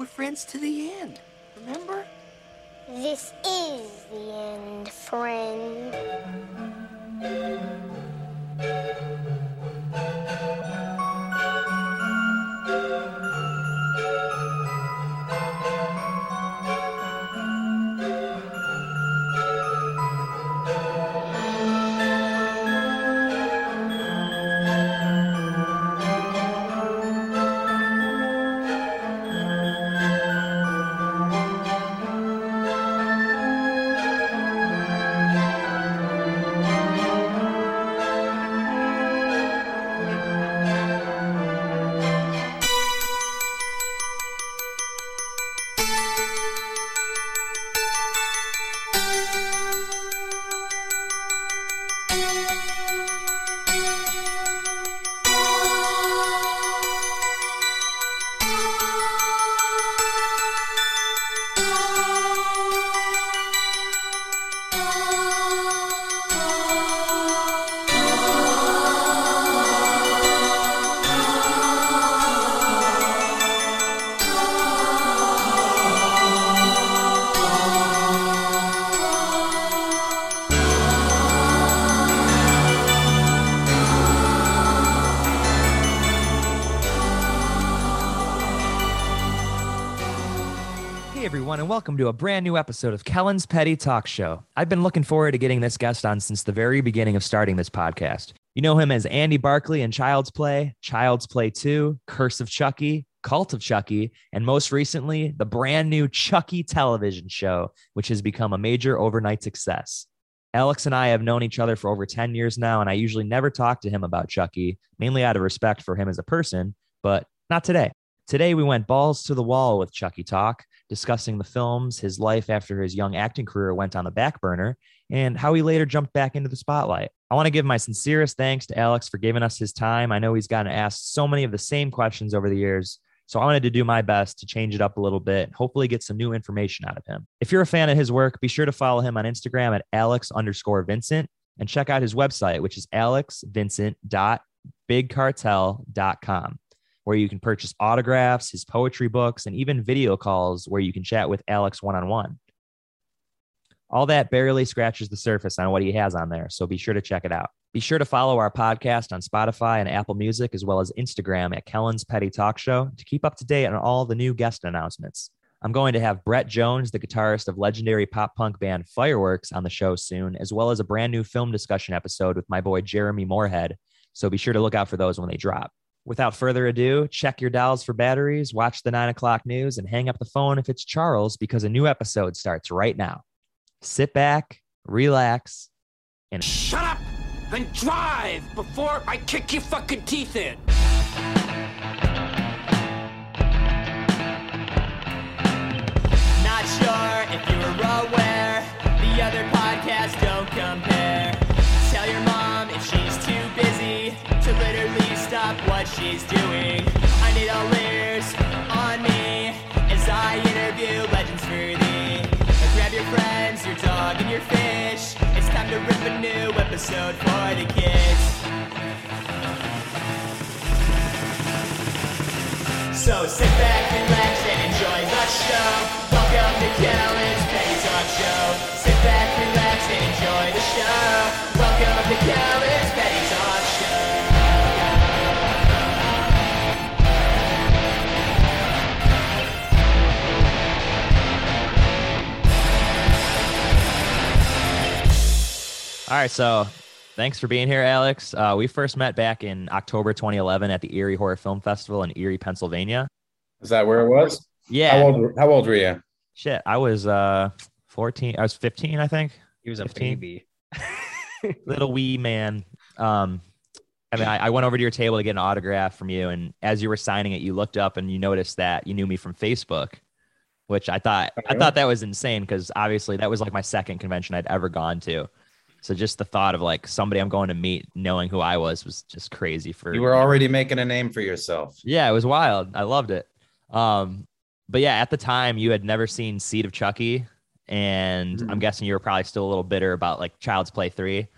We're friends to the end. Remember? This is the end, friend. Welcome to a brand new episode of Kellen's Petty Talk Show. I've been looking forward to getting this guest on since the very beginning of starting this podcast. You know him as Andy Barclay in Child's Play, Child's Play 2, Curse of Chucky, Cult of Chucky, and most recently, the brand new Chucky television show, which has become a major overnight success. Alex and I have known each other for over 10 years now, and I usually never talk to him about Chucky, mainly out of respect for him as a person, but not today. Today, we went balls to the wall with Chucky Talk, discussing the films, his life after his young acting career went on the back burner, and how he later jumped back into the spotlight. I want to give my sincerest thanks to Alex for giving us his time. I know he's gotten asked so many of the same questions over the years, so I wanted to do my best to change it up a little bit and hopefully get some new information out of him. If you're a fan of his work, be sure to follow him on Instagram at alex underscore Vincent and check out his website, which is alexvincent.bigcartel.com where you can purchase autographs, his poetry books, and even video calls where you can chat with Alex one on one. All that barely scratches the surface on what he has on there, so be sure to check it out. Be sure to follow our podcast on Spotify and Apple Music, as well as Instagram at Kellen's Petty Talk Show to keep up to date on all the new guest announcements. I'm going to have Brett Jones, the guitarist of legendary pop punk band Fireworks, on the show soon, as well as a brand new film discussion episode with my boy Jeremy Moorhead. So be sure to look out for those when they drop. Without further ado, check your dials for batteries, watch the nine o'clock news, and hang up the phone if it's Charles because a new episode starts right now. Sit back, relax, and Shut up and drive before I kick your fucking teeth in. Not sure if you were aware, the other podcasts don't compare. What she's doing. I need all ears on me as I interview legends for thee. Now grab your friends, your dog, and your fish. It's time to rip a new episode for the kids. So sit back, and relax, and enjoy the show. Welcome to Kellen's All right, so thanks for being here, Alex. Uh, we first met back in October 2011 at the Erie Horror Film Festival in Erie, Pennsylvania. Is that where it was? Yeah, How old? How old were you? shit. I was uh 14. I was 15, I think. He was a 15. baby. Little wee man. Um, I mean, I, I went over to your table to get an autograph from you, and as you were signing it, you looked up and you noticed that you knew me from Facebook, which I thought I thought that was insane because obviously that was like my second convention I'd ever gone to. So just the thought of like somebody I'm going to meet knowing who I was was just crazy for You were already making a name for yourself. Yeah, it was wild. I loved it. Um, but yeah, at the time you had never seen Seed of Chucky, and Mhm. I'm guessing you were probably still a little bitter about like Child's Play three.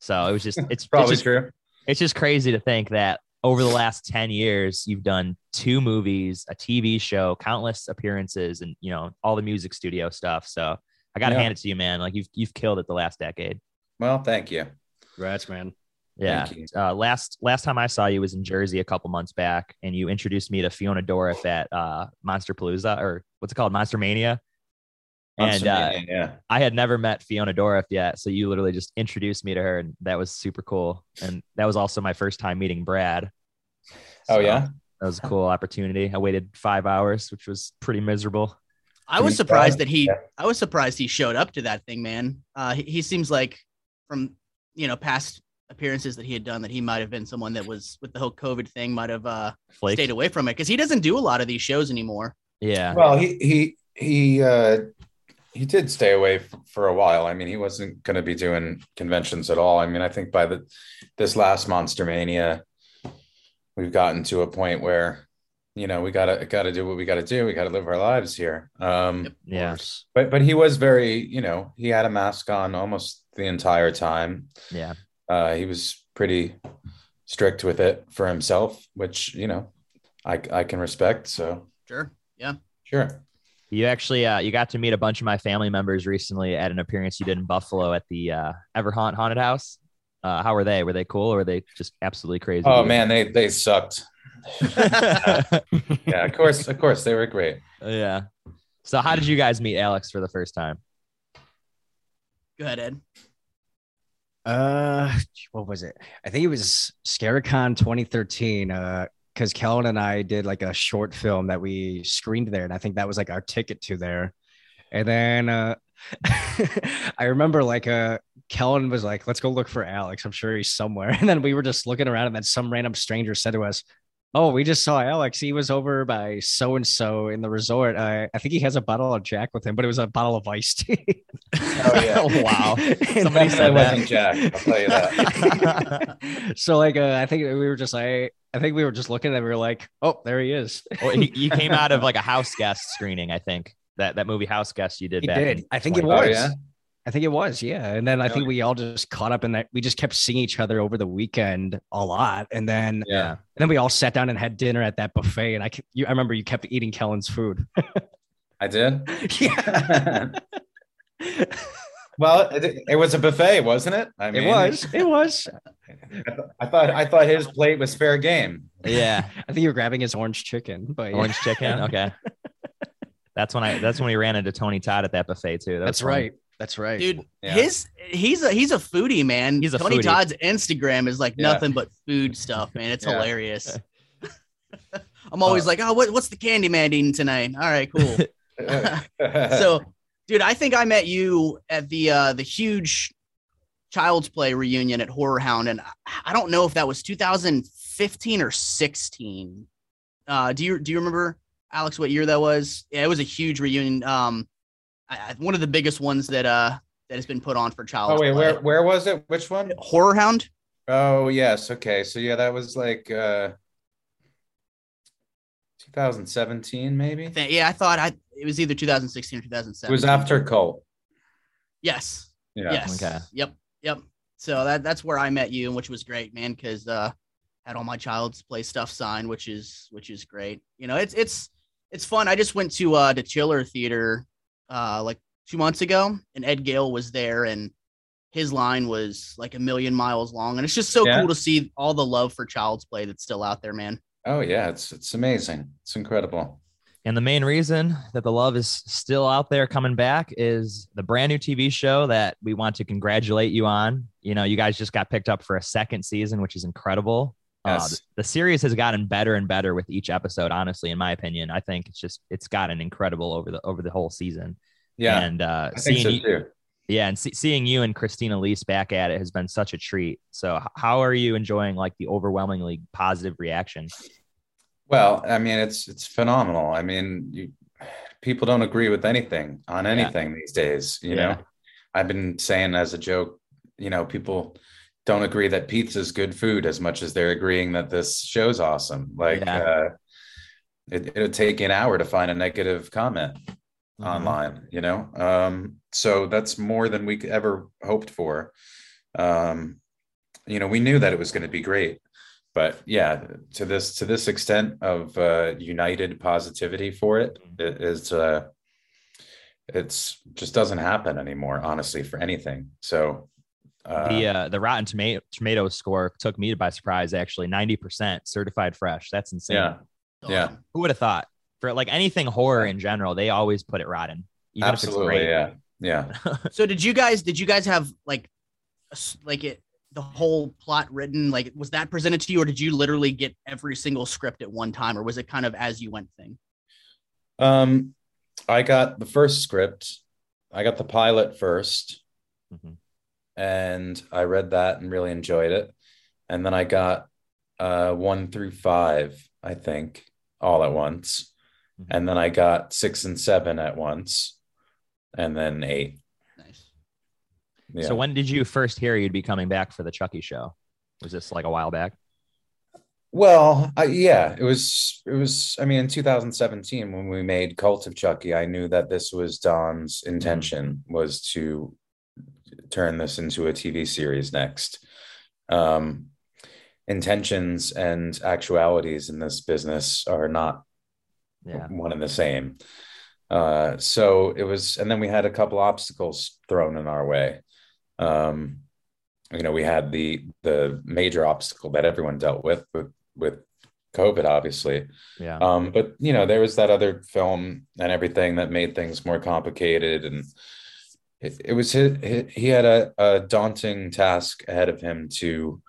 So it was just it's it's Probably just, true. it's just crazy to think that over the last 10 years, you've done two movies, a TV show, countless appearances, and you know, all the music studio stuff. So I gotta Yeah. hand it to you, man. Like you've you've killed it the last decade. Well, thank you. Congrats, man. Yeah. Thank you. Uh, last last time I saw you was in Jersey a couple months back, and you introduced me to Fiona Dourif at uh, Monster Palooza or what's it called, Monster Mania. And Monster uh, yeah. I had never met Fiona Dourif yet, so you literally just introduced me to her, and that was super cool. And that was also my first time meeting Brad. Oh yeah. that was a cool opportunity. I waited five hours, which was pretty miserable. I was surprised that he. Yeah. I was surprised he showed up to that thing, man. Uh, he, he seems like from you know past appearances that he had done that he might have been someone that was with the whole COVID thing might have uh, Flake. stayed away from it because he doesn't do a lot of these shows anymore. Yeah. Well, he he he uh he did stay away f- for a while. I mean, he wasn't going to be doing conventions at all. I mean, I think by the this last Monster Mania, we've gotten to a point where you know we gotta gotta do what we gotta do. We gotta live our lives here. Um, Yep. Yeah. but but he was very, you know, he had a mask on almost the entire time. Yeah. Uh, he was pretty strict with it for himself, which you know, I I can respect. So Sure. Yeah. sure. You actually uh, you got to meet a bunch of my family members recently at an appearance you did in Buffalo at the uh, Everhaunt Haunted House. Uh, how were they? Were they cool or were they just absolutely crazy? Oh man, they they sucked. Yeah, of course, of course, they were great. yeah. So how did you guys meet Alex for the first time? Go ahead, Ed. Uh, what was it? I think it was Scaricon 2013. Uh, because Kellen and I did like a short film that we screened there, and I think that was like our ticket to there. And then uh, I remember like uh, Kellen was like, "Let's go look for Alex. I'm sure he's somewhere." And then we were just looking around, and then some random stranger said to us, "Oh, we just saw Alex. He was over by so and so in the resort. Uh, I think he has a bottle of Jack with him, but it was a bottle of iced tea." Oh yeah, wow. Somebody said Definitely that. wasn't Jack. I'll tell you that. so like uh, I think we were just like I think we were just looking and we were like, oh, there he is. Well, he, you came out of like a house guest screening, I think. That that movie House Guest you did He back. did. in I think it was. Oh, yeah? I think it was, yeah. And then I think we all just caught up in that. We just kept seeing each other over the weekend a lot, and then Yeah. and then we all sat down and had dinner at that buffet. And I, you, I remember you kept eating Kellen's food. I did. yeah, Well, it, it was a buffet, wasn't it? I it was. It was. I, th- I thought I thought his plate was fair game. Yeah. I think you were grabbing his orange chicken, but yeah. Orange chicken. Okay. That's when I that's when we ran into Tony Todd at that buffet too. That That's fun. right. That's right, Dude, Yeah. his he's a he's a foodie, man. He's a Tony foodie. Todd's Instagram is like Yeah. nothing but food stuff, man. It's Yeah. hilarious. I'm always Uh, like, oh, what, what's the candy man eating tonight? All right, cool. so so dude i think i met you at the uh the huge child's play reunion at horror hound and I- i don't know if that was 2015 or 16 uh do you do you remember alex what year that was yeah it was a huge reunion um I, I- one of the biggest ones that uh that has been put on for child. oh wait, play. where where was it? Which one? horror hound Oh yes, okay. So yeah, that was like uh 2017, maybe. I think, yeah i thought i it was either 2016 or 2017. It was after Cult. yes Yeah. Yes. Okay. Yep. Yep. So that that's where I met you, which was great, man. Because uh, had all my child's play stuff signed, which is which is great. You know, it's it's it's fun. I just went to uh the Chiller Theater uh like two months ago, and Ed Gale was there, and his line was like a million miles long, and it's just so Yeah. cool to see all the love for child's play that's still out there, man. Oh yeah, it's it's amazing. It's incredible. And the main reason that the love is still out there coming back is the brand new TV show that we want to congratulate you on. You know, you guys just got picked up for a second season, which is incredible. Uh, Yes. the, the series has gotten better and better with each episode. Honestly, in my opinion, I think it's just it's gotten incredible over the over the whole season. Yeah, and uh, seeing so you, yeah, and see, seeing you and Christine Elise back at it has been such a treat. So, how are you enjoying like the overwhelmingly positive reaction? Well, I mean, it's it's phenomenal. I mean, you people don't agree with anything on anything these days. You Yeah. know, I've been saying as a joke, you know, people don't agree that pizza is good food as much as they're agreeing that this show's awesome. Like, Yeah. uh, it, it'll take an hour to find a negative comment Mm-hmm. online. You know, um, so that's more than we ever hoped for. Um, you know, we knew that it was going to be great. but yeah, to this to this extent of uh, united positivity for it, it is uh, it's just doesn't happen anymore. Honestly, for anything. So uh, the uh, the Rotten Tomato Tomatoes score took me by surprise. Actually, ninety percent certified fresh. That's insane. yeah, yeah, Who would have thought? For like anything horror in general, they always put it rotten. Even absolutely, If yeah, yeah. So did you guys did you guys have like like it the whole plot written like was that presented to you or did you literally get every single script at one time or was it kind of as you went thing? Um, I got the first script. I got the pilot 1st Mhm. And I read that and really enjoyed it. And then I got uh, one through five, I think, all at once. Mhm. And then I got six and seven at once, and then eight. Nice. Yeah. So when did you first hear you'd be coming back for the Chucky show? Was this like a while back? Well, I, yeah, it was. It was. I mean, in 2017, when we made Cult of Chucky, I knew that this was Don's intention was to turn this into a TV series next. Um, intentions and actualities in this business are not Yeah. one and the same. Uh, so it was, and then we had a couple obstacles thrown in our way. Um, you know, we had the the major obstacle that everyone dealt with with with COVID, obviously. Yeah. Um, but you know, there was that other film and everything that made things more complicated, and it, it was his, he had a, a daunting task ahead of him to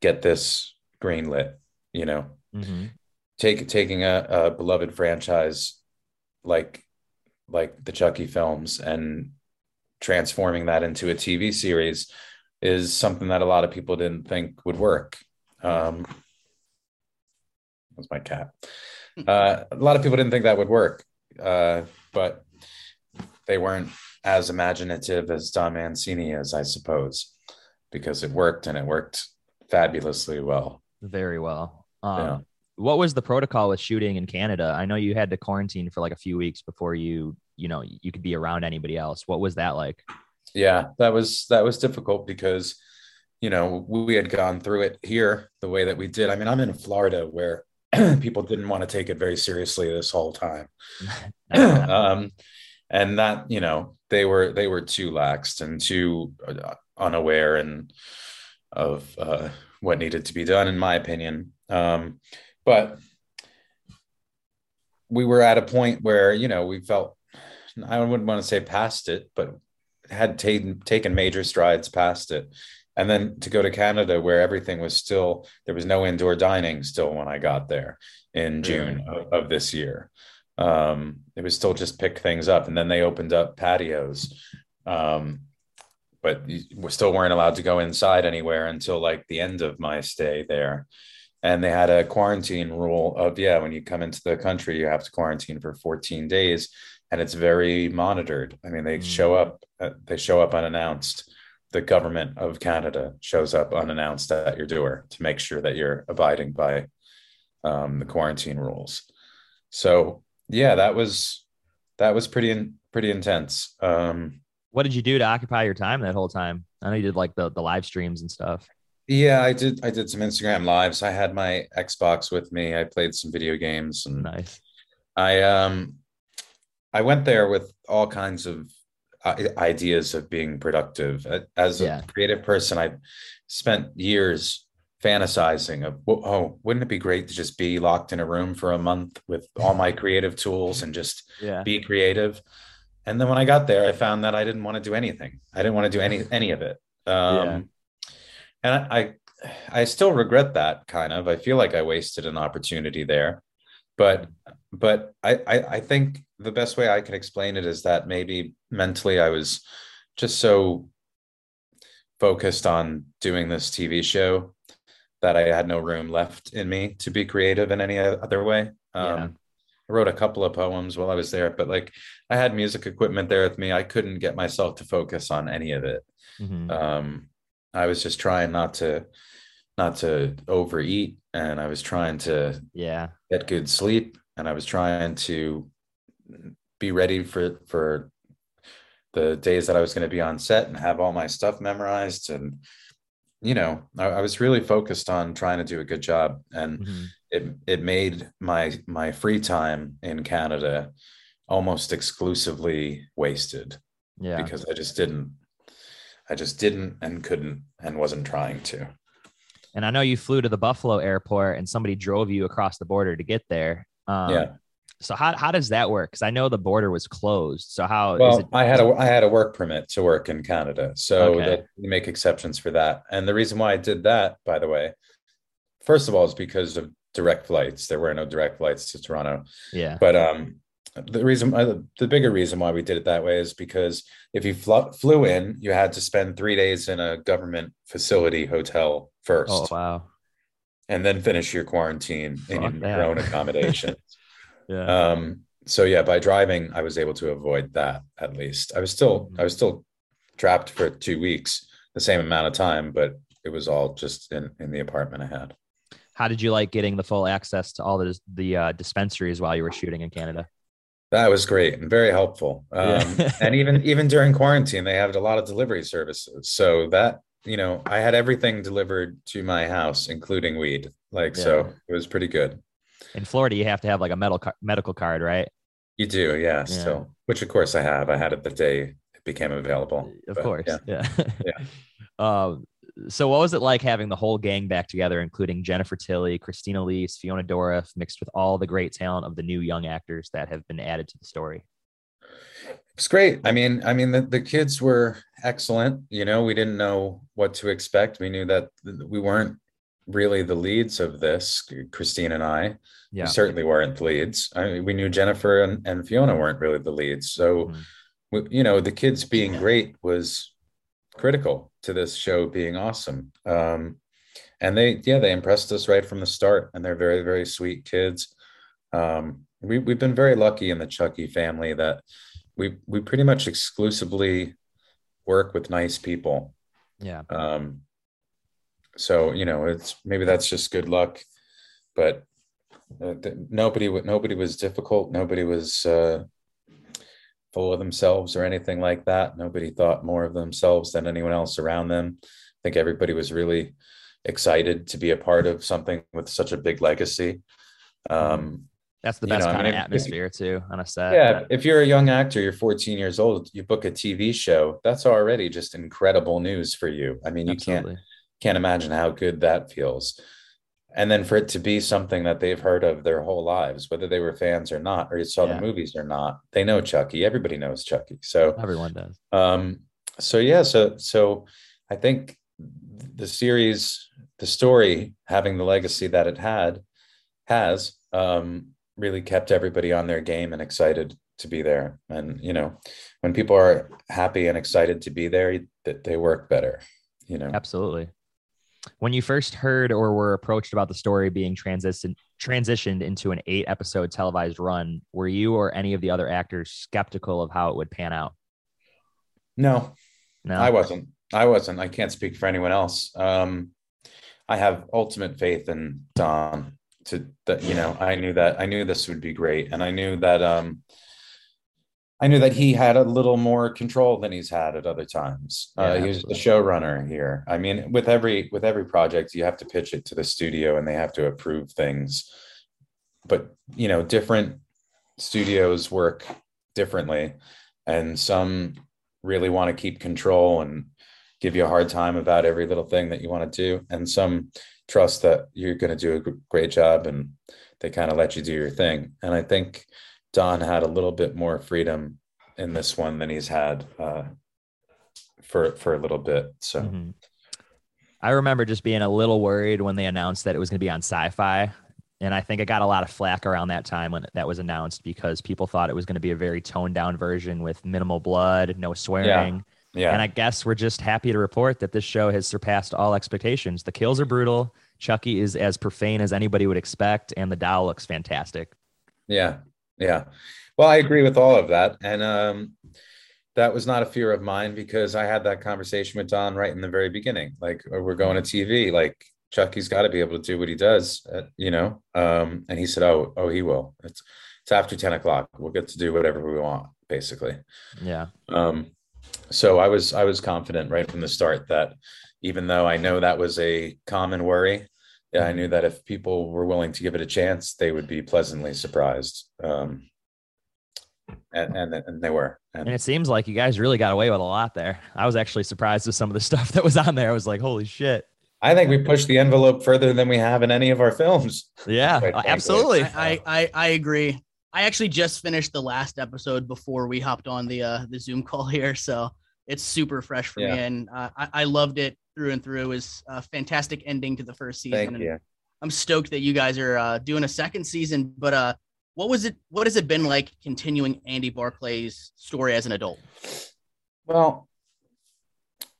get this greenlit. You know, Mhm. take taking a, a beloved franchise like like the Chucky films and transforming that into a TV series is something that a lot of people didn't think would work. Um, that's my cat. Uh, a lot of people didn't think that would work, uh, but they weren't as imaginative as Don Mancini is, I suppose, because it worked and it worked fabulously well. Very well. Um, Yeah. What was the protocol with shooting in Canada? I know you had to quarantine for like a few weeks before you, you know, you could be around anybody else. What was that like? yeah that was that was difficult because you know we had gone through it here the way that we did i mean i'm in florida where people didn't want to take it very seriously this whole time um and that you know they were they were too laxed and too uh, unaware and of uh, what needed to be done in my opinion. Um but we were at a point where you know we felt i wouldn't want to say past it but had taken taken major strides past it. And then to go to canada where everything was still there was no indoor dining still when i got there in june of, of this year um it was still just pick things up and then they opened up patios. Um but we still weren't allowed to go inside anywhere until like the end of my stay there. And they had a quarantine rule of yeah when you come into the country you have to quarantine for 14 days and it's very monitored. I mean they Mm. show up uh, they show up unannounced. The government of canada shows up unannounced at your door to make sure that you're abiding by um, the quarantine rules. So yeah that was that was pretty in, pretty intense um, What did you do to occupy your time that whole time? I know you did like the, the live streams and stuff. yeah i did i did some instagram lives i had my xbox with me i played some video games and Nice. I um I went there with all kinds of uh, ideas of being productive. As a Yeah. creative person, I spent years fantasizing of oh, wouldn't it be great to just be locked in a room for a month with all my creative tools and just Yeah. be creative. And then when I got there, I found that I didn't want to do anything. I didn't want to do any any of it. Um, Yeah. And I, I I still regret that kind of. I feel like I wasted an opportunity there, but but I, I I think the best way I can explain it is that maybe mentally I was just so focused on doing this TV show that I had no room left in me to be creative in any other way. Um, Yeah. I wrote a couple of poems while I was there, but like I had music equipment there with me. I couldn't get myself to focus on any of it. Mhm. Um, I was just trying not to not to overeat, and I was trying to yeah. get good sleep, and I was trying to be ready for for the days that I was going to be on set and have all my stuff memorized and you know, I, I was really focused on trying to do a good job, and Mhm. it it made my my free time in Canada almost exclusively wasted Yeah. because I just didn't, I just didn't and couldn't and wasn't trying to. And I know you flew to the Buffalo airport and somebody drove you across the border to get there. Um, Yeah. So how, how does that work? Because I know the border was closed. So how is Well, it? I had a I had a work permit to work in Canada, so Okay. that we make exceptions for that. And the reason why I did that, by the way, first of all, is because of direct flights. There were no direct flights to Toronto, Yeah. but um, the reason, uh, the bigger reason why we did it that way is because if you fl- flew in, you had to spend three days in a government facility hotel first, Oh wow. and then finish your quarantine in your that. own accommodation. Yeah. um so yeah by driving i was able to avoid that at least. I was still i was still trapped for two weeks the same amount of time but it was all just in in the apartment i had. How did you like getting the full access to all the the uh, dispensaries while you were shooting in Canada? that was great and very helpful. Um Yeah. and even even during quarantine they had a lot of delivery services. So that you know i had everything delivered to my house including weed. Like so it was pretty good In Florida, you have to have like a medical car- medical card, right? you do yeah, Yeah. still which of course i have i had it the day it became available Of But, course. yeah Yeah. Yeah. um, so what was it like having the whole gang back together, including Jennifer Tilly, Christine Elise, Fiona Dourif, mixed with all the great talent of the new young actors that have been added to the story? It's great. I mean, I mean, the, the kids were excellent. You know, we didn't know what to expect. We knew that we weren't really the leads of this, Christine and I. Yeah. We certainly weren't the leads. I mean, we knew Jennifer and, and Fiona weren't really the leads. So, Mhm. we, you know, the kids being great was critical to this show being awesome. Um, and they, yeah, they impressed us right from the start. And they're very, very sweet kids. Um, we, we've been very lucky in the Chucky family that we we pretty much exclusively work with nice people. Yeah. Um, so you know, it's maybe that's just good luck, but uh, th- nobody nobody was difficult. Nobody was uh, full of themselves or anything like that. Nobody thought more of themselves than anyone else around them. I think everybody was really excited to be a part of something with such a big legacy. Um, That's the You best know, I kind mean, of if- if- atmosphere too on a set. yeah, if you're a young actor, you're 14 years old, you book a TV show, that's already just incredible news for you. I mean, you Absolutely. can't imagine how good that feels. And then for it to be something that they've heard of their whole lives, whether they were fans or not, or you saw Yeah. the movies or not, they know Chucky. Everybody knows Chucky. So Everyone does. um so yeah so so i think the series the story having the legacy that it had has um really kept everybody on their game and excited to be there and you know when people are happy and excited to be there that they work better you know Absolutely. When you first heard or were approached about the story being transition transitioned into an eight episode televised run, were you or any of the other actors skeptical of how it would pan out? no No. I wasn't. I wasn't. I can't speak for anyone else. Um, I have ultimate faith in Don. To that, you know, I knew that I knew this would be great, and I knew that um, I knew that he had a little more control than he's had at other times. Yeah, uh, he was the showrunner here. I mean, with every with every project, you have to pitch it to the studio, and they have to approve things. But you know, different studios work differently, and some really want to keep control and give you a hard time about every little thing that you want to do and some trust that you're going to do a great job and they kind of let you do your thing and i think don had a little bit more freedom in this one than he's had uh, for for a little bit so Mhm. I remember just being a little worried when they announced that it was going to be on Syfy. And I think I got a lot of flack around that time when that was announced because people thought it was going to be a very toned down version with minimal blood, no swearing. yeah And I guess we're just happy to report that this show has surpassed all expectations. The kills are brutal. Chucky is as profane as anybody would expect, and the doll looks fantastic. Yeah, yeah. Well, I agree with all of that, and um, that was not a fear of mine because I had that conversation with Don right in the very beginning. Like, oh, we're going to TV. Like, Chucky's got to be able to do what he does, uh, you know. Um, and he said, "Oh, oh, he will. It's it's after ten o'clock. We'll get to do whatever we want, basically." Yeah. Um, so I was I was confident right from the start that even though I know that was a common worry. Yeah, I Mm-hmm. knew that if people were willing to give it a chance, they would be pleasantly surprised. Um, and, and and they were. And And it seems like you guys really got away with a lot there. I was actually surprised with some of the stuff that was on there. I was like, holy shit. I think we pushed the envelope further than we have in any of our films. Yeah, absolutely. I, I, I I agree. I actually just finished the last episode before we hopped on the uh the Zoom call here, so it's super fresh for Yeah. me, and uh, I, I loved it through and through. It was a fantastic ending to the first season. Thank and you. I'm stoked that you guys are uh, doing a second season. But uh, what was it? What has it been like continuing Andy Barclay's story as an adult? Well,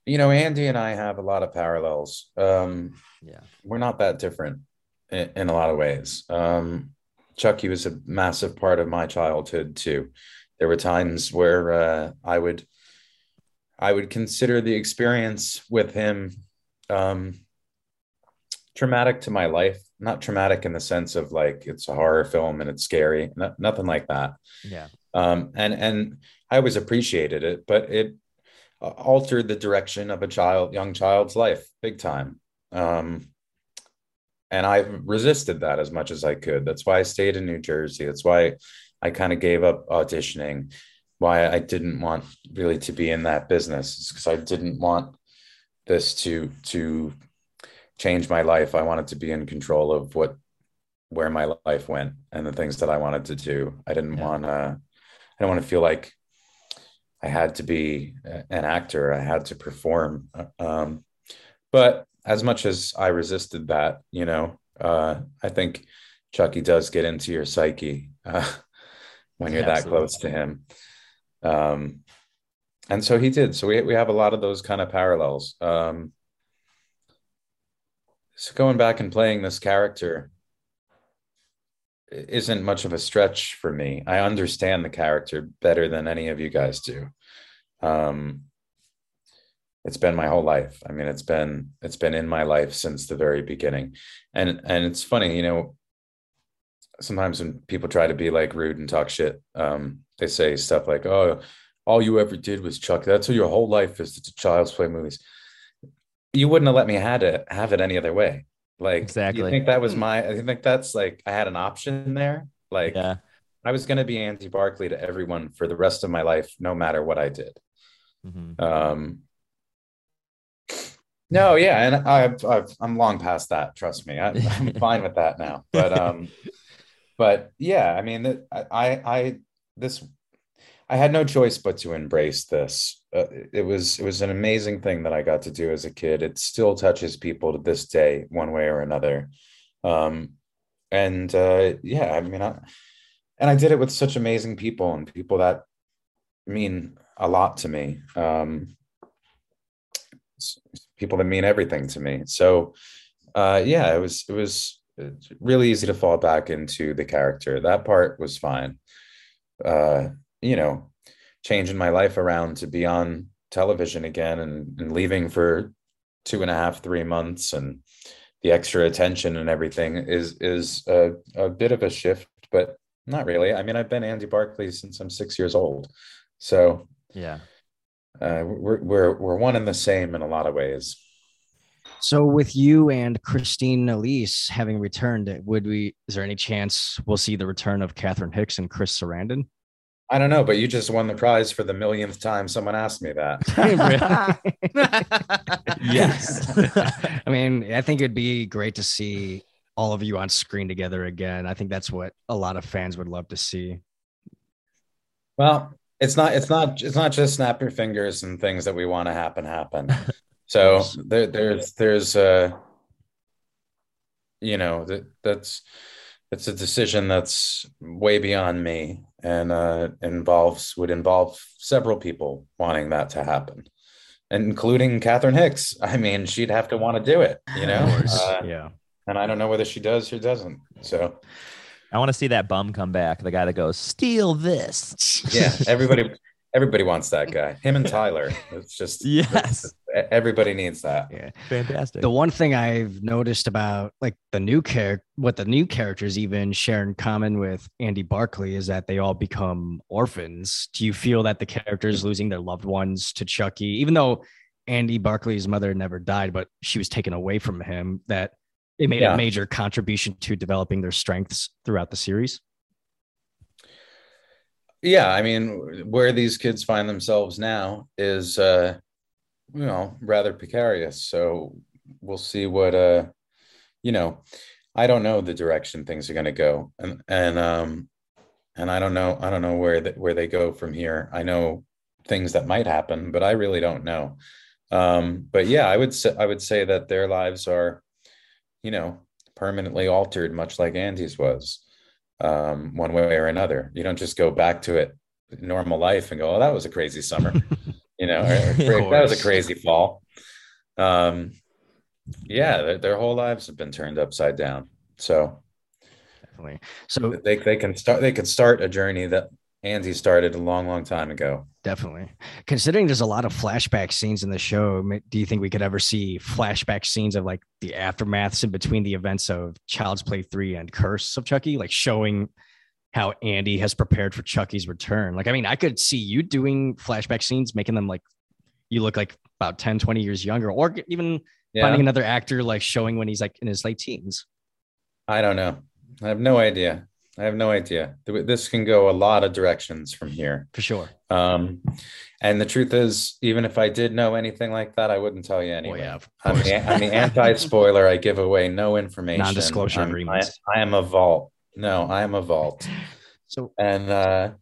you know, Andy and I have a lot of parallels. Um, Yeah. we're not that different in, in a lot of ways. Um, Chucky was a massive part of my childhood too. There were times where uh, I would, I would consider the experience with him um, traumatic to my life. Not traumatic in the sense of like it's a horror film and it's scary. No, nothing like that Yeah. um, and and I always appreciated it, but it uh, altered the direction of a child, young child's life, big time. Um, and I resisted that as much as I could. That's why I stayed in New Jersey. That's why I kind of gave up auditioning. Why I didn't want really to be in that business is because I didn't want this to to change my life. I wanted to be in control of what where my life went and the things that I wanted to do. I didn't Yeah. want to I don't want to feel like I had to be an actor. I had to perform. Um, but as much as I resisted that, you know, uh, I think Chucky does get into your psyche uh, when you're that close to him. Um, and so he did. So we, we have a lot of those kind of parallels. Um, so going back and playing this character isn't much of a stretch for me. I understand the character better than any of you guys do. Um, it's been my whole life. I mean, it's been it's been in my life since the very beginning, and and it's funny, you know. Sometimes when people try to be like rude and talk shit, um, they say stuff like, "Oh, all you ever did was Chuck. That's what your whole life is to child's play movies." You wouldn't have let me had it have it any other way. Like, Exactly. You think that was my? I think that's like I had an option there. Like, Yeah. I was going to be Andy Barclay to everyone for the rest of my life, no matter what I did. Mhm. Um, no, yeah, and I've, I've I'm long past that. Trust me, I, I'm fine with that now. But um, but yeah, I mean, I I, this I had no choice but to embrace this. Uh, it was it was an amazing thing that I got to do as a kid. It still touches people to this day, one way or another. Um, and uh, yeah, I mean, I, and I did it with such amazing people and people that mean a lot to me. Um, people that mean everything to me. So, uh, yeah, it was it was it's really easy to fall back into the character. That part was fine. Uh, you know, changing my life around to be on television again and, and leaving for two and a half, three months and the extra attention and everything is is a, a bit of a shift, but not really. I mean, I've been Andy Barclay since I'm six years old. So Yeah. uh, we're, we're, we're one and the same in a lot of ways. So with you and Christine Elise having returned, would we? Is there any chance we'll see the return of Catherine Hicks and Chris Sarandon? I don't know, but you just won the prize for the millionth time someone asked me that. Yes. I mean, I think it'd be great to see all of you on screen together again. I think that's what a lot of fans would love to see. Well, it's not it's not it's not just snap your fingers and things that we want to happen happen. So there there's there's uh you know that that's it's a decision that's way beyond me and uh involves would involve several people wanting that to happen. Including Catherine Hicks. I mean, she'd have to want to do it, you know. Uh, yeah. and I don't know whether she does or doesn't. So I want to see that bum come back. The guy that goes, steal this. yeah, everybody everybody wants that guy. Him and Tyler. It's just Yes. everybody needs that. Yeah. Fantastic. The one thing I've noticed about like the new character, what the new characters even share in common with Andy Barclay is that they all become orphans. Do you feel that the characters losing their loved ones to Chucky, even though Andy Barclay's mother never died, but she was taken away from him. That it made Yeah. a major contribution to developing their strengths throughout the series. Yeah i mean where these kids find themselves now is uh you know rather precarious. So we'll see what uh you know i don't know the direction things are going to go. And and um and i don't know i don't know where that where they go from here. I know things that might happen but i really don't know. Um but yeah i would say i would say that their lives are you know permanently altered much like andy's was um, one way or another. You don't just go back to it normal life and go, "Oh, that was a crazy summer," you know, that was a crazy fall. Um, yeah, their, their whole lives have been turned upside down. So Definitely. So they they can start they could start a journey that Andy started a long, long time ago. definitely, considering there's a lot of flashback scenes in the show, do you think we could ever see flashback scenes of like the aftermaths in between the events of Child's Play three and Curse of Chucky, like showing how Andy has prepared for Chucky's return? Like, I mean, I could see you doing flashback scenes, making them like you look like about 10, 20 years younger, or even Yeah, finding another actor like showing when he's like in his late teens. I don't know. I have no idea. I have no idea. This can go a lot of directions from here. For sure. Um, and the truth is, even if I did know anything like that, I wouldn't tell you anyway. Well, yeah, I'm the, I'm the anti-spoiler. I give away no information. Non-disclosure I'm- agreements. I, I am a vault. No, I am a vault. So And uh,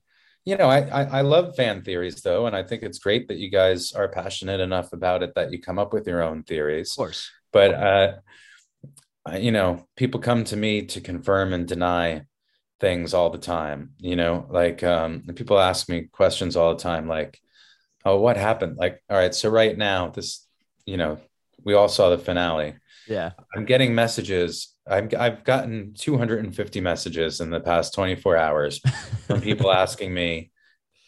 you know, I, I I love fan theories though, and I think it's great that you guys are passionate enough about it that you come up with your own theories. of course. But uh, you know, people come to me to confirm and deny things all the time. You know, like um, people ask me questions all the time, like, "Oh, what happened?" Like, all right, so right now, this, you know, we all saw the finale. Yeah. I'm getting messages. I'm, I've gotten 250 messages in the past 24 hours from people asking me,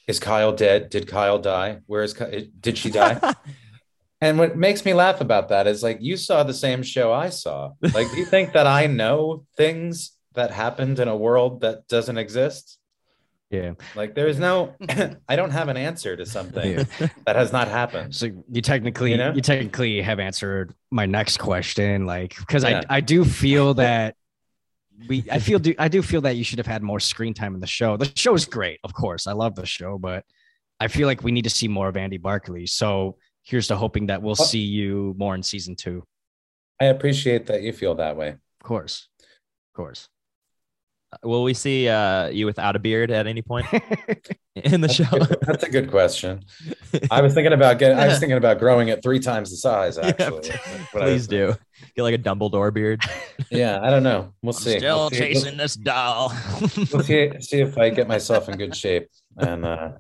"Is Kyle dead? Did Kyle die? Where is Ky- did she die?" and what makes me laugh about that is like you saw the same show I saw. Like, do you think that I know things that happened in a world that doesn't exist? Yeah. Like, there is no. I don't have an answer to something Yeah. that has not happened. So you technically You you, technically have answered my next question, like because Yeah. I I do feel that we I feel do I do feel that you should have had more screen time in the show. The show is great, of course. I love the show, but I feel like we need to see more of Andy Barclay. So here's to hoping that we'll Well- see you more in season two. I appreciate that you feel that way. Of course. Of course. Will we see uh, you without a beard at any point in the That's show? a good- That's a good question. I was thinking about getting. I was thinking about growing it three times the size. Actually, That's what I was Please do. Get like a Dumbledore beard. Yeah, I don't know. We'll see. Still We'll see. chasing this doll. We'll see, see if I get myself in good shape. And uh,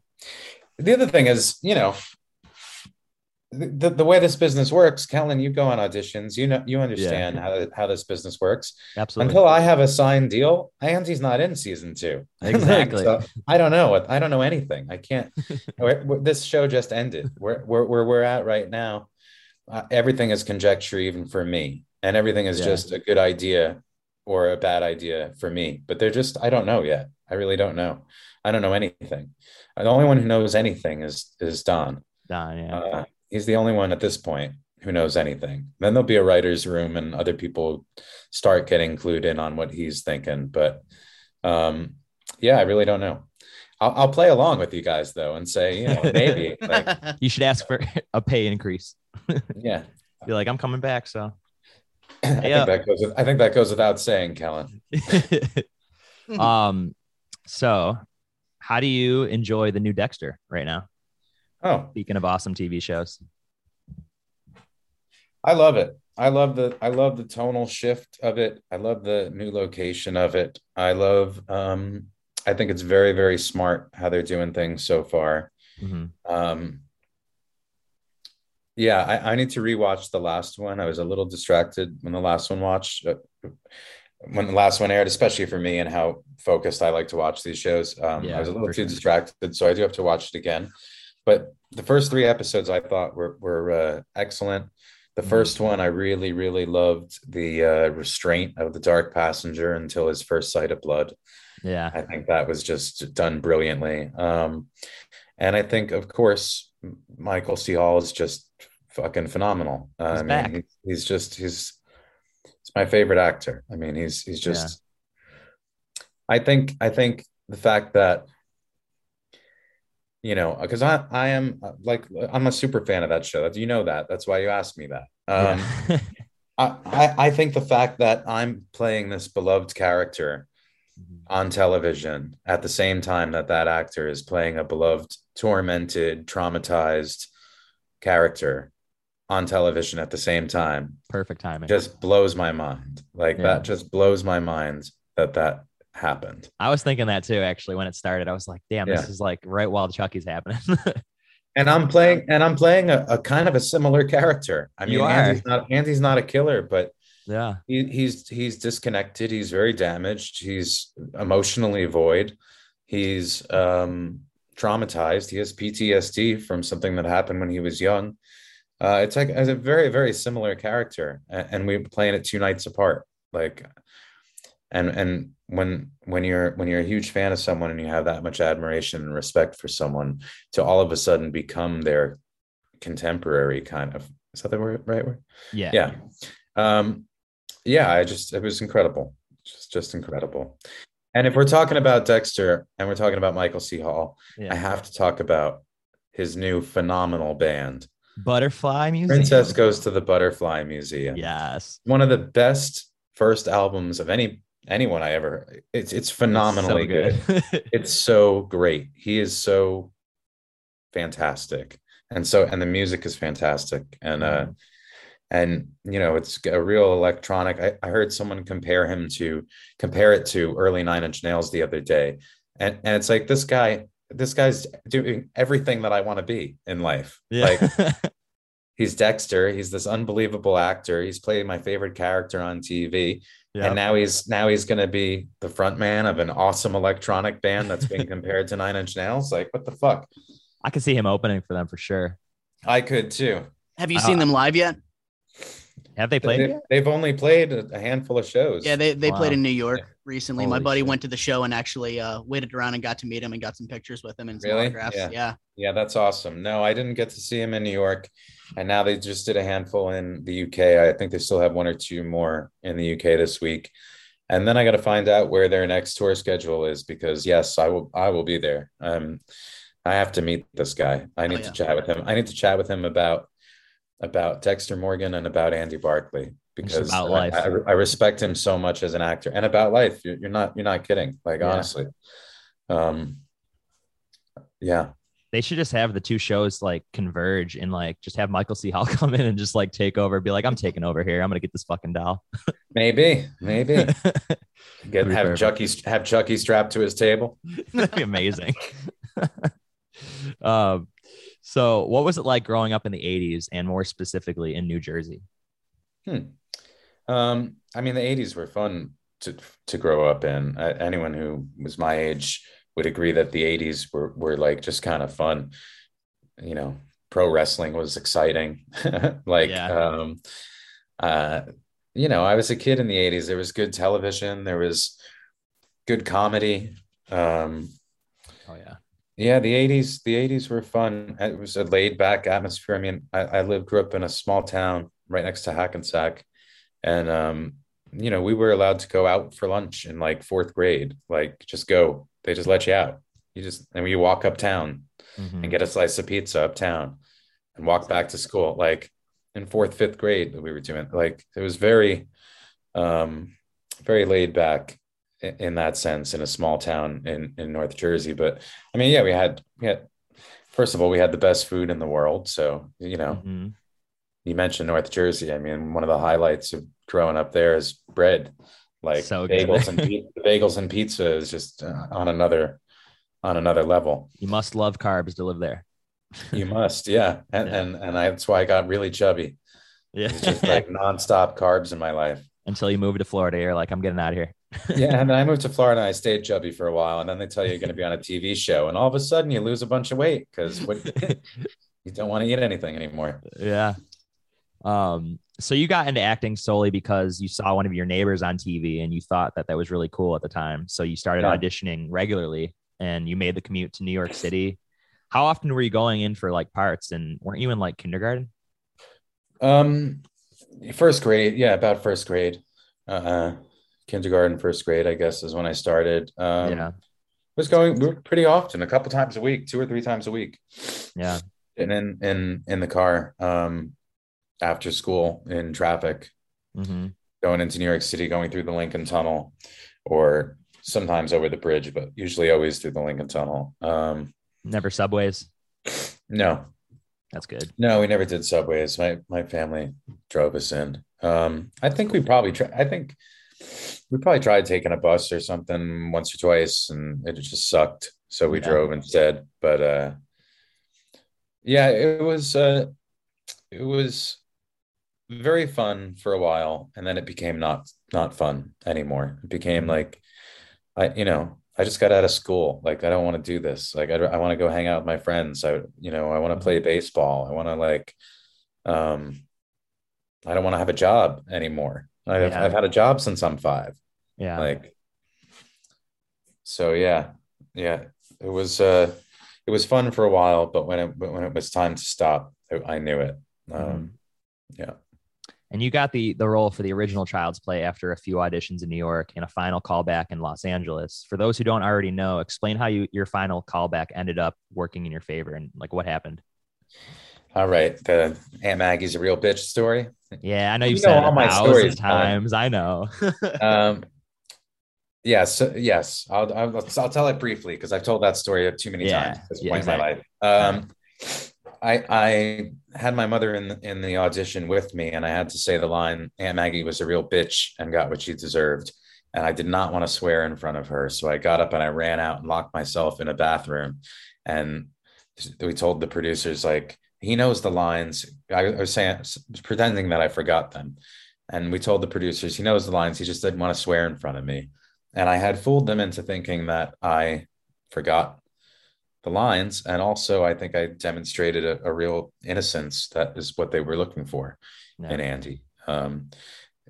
the other thing is, you know, the, the way this business works, Kellen, you go on auditions. You know, you understand how how this business works. Absolutely. Until I have a signed deal, Andy's not in season two. Exactly. So I don't know. I don't know anything. I can't. we're- we're- this show just ended. Where where where we're at right now, uh, everything is conjecture, even for me, and everything is Yeah. just a good idea or a bad idea for me. But they're just. I don't know yet. I really don't know. I don't know anything. The only one who knows anything is is Don. Don, yeah. Uh, he's the only one at this point who knows anything. Then there'll be a writer's room and other people start getting clued in on what he's thinking. But um, yeah, I really don't know. I'll, I'll play along with you guys though and say, you know, maybe. like, you should ask for a pay increase. yeah. Be like, I'm coming back. So I Yeah. think that goes. With, I think that goes without saying, Kellen. um, so how do you enjoy the new Dexter right now? Oh, Speaking of awesome TV shows. I love it. I love the I love the tonal shift of it. I love the new location of it. I love um I think it's very very smart how they're doing things so far. Mhm. Um yeah, I, I need to rewatch the last one. I was a little distracted when the last one watched uh, when the last one aired, especially for me and how focused I like to watch these shows. Um, Yeah, I was a little too sure. distracted, so I do have to watch it again. But the first three episodes I thought were were uh, excellent. The Mhm. first one I really really loved the uh, restraint of the dark passenger until his first sight of blood. Yeah. I think that was just done brilliantly. Um, and I think, of course, Michael C. Hall is just fucking phenomenal. Uh, He's I mean, back. he- he's just he's he's my favorite actor. I mean, he's he's just. I think I think the fact that you know because I I am uh, like I'm a super fan of that show. You know that. That's why you asked me that. Um, Yeah. I, I I think the fact that I'm playing this beloved character on television at the same time that that actor is playing a beloved, tormented, traumatized character on television at the same time Perfect timing. just blows my mind. Like Yeah. that just blows my mind that that happened. I was thinking that too, actually, when it started. I was like, damn, this is like right while Chucky's happening. And I'm playing and I'm playing a, a kind of a similar character. I mean. Andy's not Andy's not a killer, but yeah. he, he's he's disconnected he's very damaged he's emotionally void he's um traumatized he has ptsd from something that happened when he was young uh it's like as a very very similar character and we're playing it two nights apart like and and when when you're when you're a huge fan of someone and you have that much admiration and respect for someone to all of a sudden become their contemporary kind of is that the word right word Yeah. yeah um yeah i just it was incredible just just incredible and if we're talking about dexter and we're talking about michael c hall Yeah. i have to talk about his new phenomenal band Butterfly music. princess goes to the butterfly museum Yes. one of the best first albums of any anyone i ever it's it's phenomenally So good. it's so great. He is so fantastic. And so and the music is fantastic. And uh and you know it's a real electronic I, I heard someone compare him to compare it to early nine inch nails the other day. And and it's like this guy this guy's doing everything that i want to be in life. Yeah. like he's dexter. He's this unbelievable actor. He's played my favorite character on tv yeah. and now he's now he's going to be the front man of an awesome electronic band that's being compared to nine inch nails like what the fuck I could see him opening for them for sure. i could too Have you Uh, seen them live yet? Have they played? they, yet? they've only played a a handful of shows Yeah, they they played in New York recently. My buddy shit. went to the show and actually uh, waited around and got to meet him and got some pictures with him and some Really? autographs. Yeah. Yeah. Yeah, that's awesome. No, I didn't get to see him in New York. And now they just did a handful in the UK. I think they still have one or two more in the UK this week. And then I got to find out where their next tour schedule is because yes, I will I will be there. Um I have to meet this guy. I need yeah. to chat with him. I need to chat with him about about Dexter Morgan and about Andy Barclay because about I- life. I, I respect him so much as an actor and about life. You're, you're not you're not kidding. Like Yeah. honestly. Um yeah. They should just have the two shows like converge and like just have Michael C. Hall come in and just like take over, be like, I'm taking over here. I'm gonna get this fucking doll. Maybe, maybe. Get have perfect. Chucky have Chucky strapped to his table. That'd be amazing. um, so what was it like growing up in the 80s and more specifically in New Jersey? Um, I mean, the '80s were fun to to grow up in. Uh, anyone who was my age would agree that the '80s were were like just kind of fun. You know, pro wrestling was exciting. like, Yeah. um, uh, you know, I was a kid in the '80s. There was good television. There was good comedy. Um, Oh yeah. Yeah, the 80s, the 80s were fun. It was a laid back atmosphere. I mean, I, I lived, grew up in a small town right next to Hackensack. And um, you know, we were allowed to go out for lunch in like fourth grade. Like just go. They just let you out. You just and we walk uptown Mhm. and get a slice of pizza uptown and walk back to school. Like in fourth, fifth grade that we were doing. Like it was very um very laid back i- in that sense in a small town in in North Jersey. But I mean, yeah, we had we had first of all, we had the best food in the world. So, you know, Mhm. you mentioned North Jersey. I mean, one of the highlights of growing up there is bread, like So bagels and pi- bagels and pizza is just uh, on another on another level. You must love carbs to live there. You must, yeah, and Yeah. and and I, that's why I got really chubby. Yeah. It's just like nonstop carbs in my life. Until you move to Florida, you're like, I'm getting out of here. Yeah, and then I moved to Florida. and I stayed chubby for a while, and then they tell you you're going to be on a TV show, and all of a sudden you lose a bunch of weight because you don't want to eat anything anymore. yeah. Um, so you got into acting solely because you saw one of your neighbors on TV and you thought that that was really cool at the time. So you started Yeah. auditioning regularly and you made the commute to New York City. How often were you going in for like parts and weren't you in like kindergarten? Um, first grade, yeah, about first grade. Uh, kindergarten, first grade, I guess, is when I started. Um, yeah, was going pretty often, a couple times a week, two or three times a week. yeah. And in in in the car, um, after school in traffic, hmm going into New York City, going through the Lincoln Tunnel, or sometimes over the bridge, but usually always through the Lincoln Tunnel. Um, Never subways. no, That's good. no, we never did subways. My my family drove us in. Um, I think we probably try. I think we probably tried taking a bus or something once or twice, and it just sucked. So we Yeah. drove instead. But uh, yeah, it was uh, it was very fun for a while, and then it became not not fun anymore. It became like I, you know, I just got out of school. Like I don't want to do this. Like I, I want to go hang out with my friends. I, you know, I want to play baseball. I want to like, um, I don't want to have a job anymore. I've, Yeah. I've had a job since I'm five. Yeah. Like, so yeah, yeah, it was, uh, it was fun for a while, but when it, when it was time to stop, I, I knew it. Um, yeah. And you got the the role for the original Child's Play after a few auditions in New York and a final callback in Los Angeles. For those who don't already know, explain how you your final callback ended up working in your favor and like what happened. All right. The Aunt Maggie's a real bitch story. Yeah, I know You you've know said it all my stories, times. I know. um yes yes I'll, I'll i'll tell it briefly because i've told that story too many Yeah, times at this yeah, point in my life um i i had my mother in in the audition with me and i had to say the line aunt maggie was a real bitch and got what she deserved and i did not want to swear in front of her so i got up and i ran out and locked myself in a bathroom and we told the producers like he knows the lines. I was saying pretending that i forgot them and we told the producers he knows the lines he just didn't want to swear in front of me and i had fooled them into thinking that i forgot the lines and also i think i demonstrated a, a real innocence that is what they were looking for Yeah. in andy um,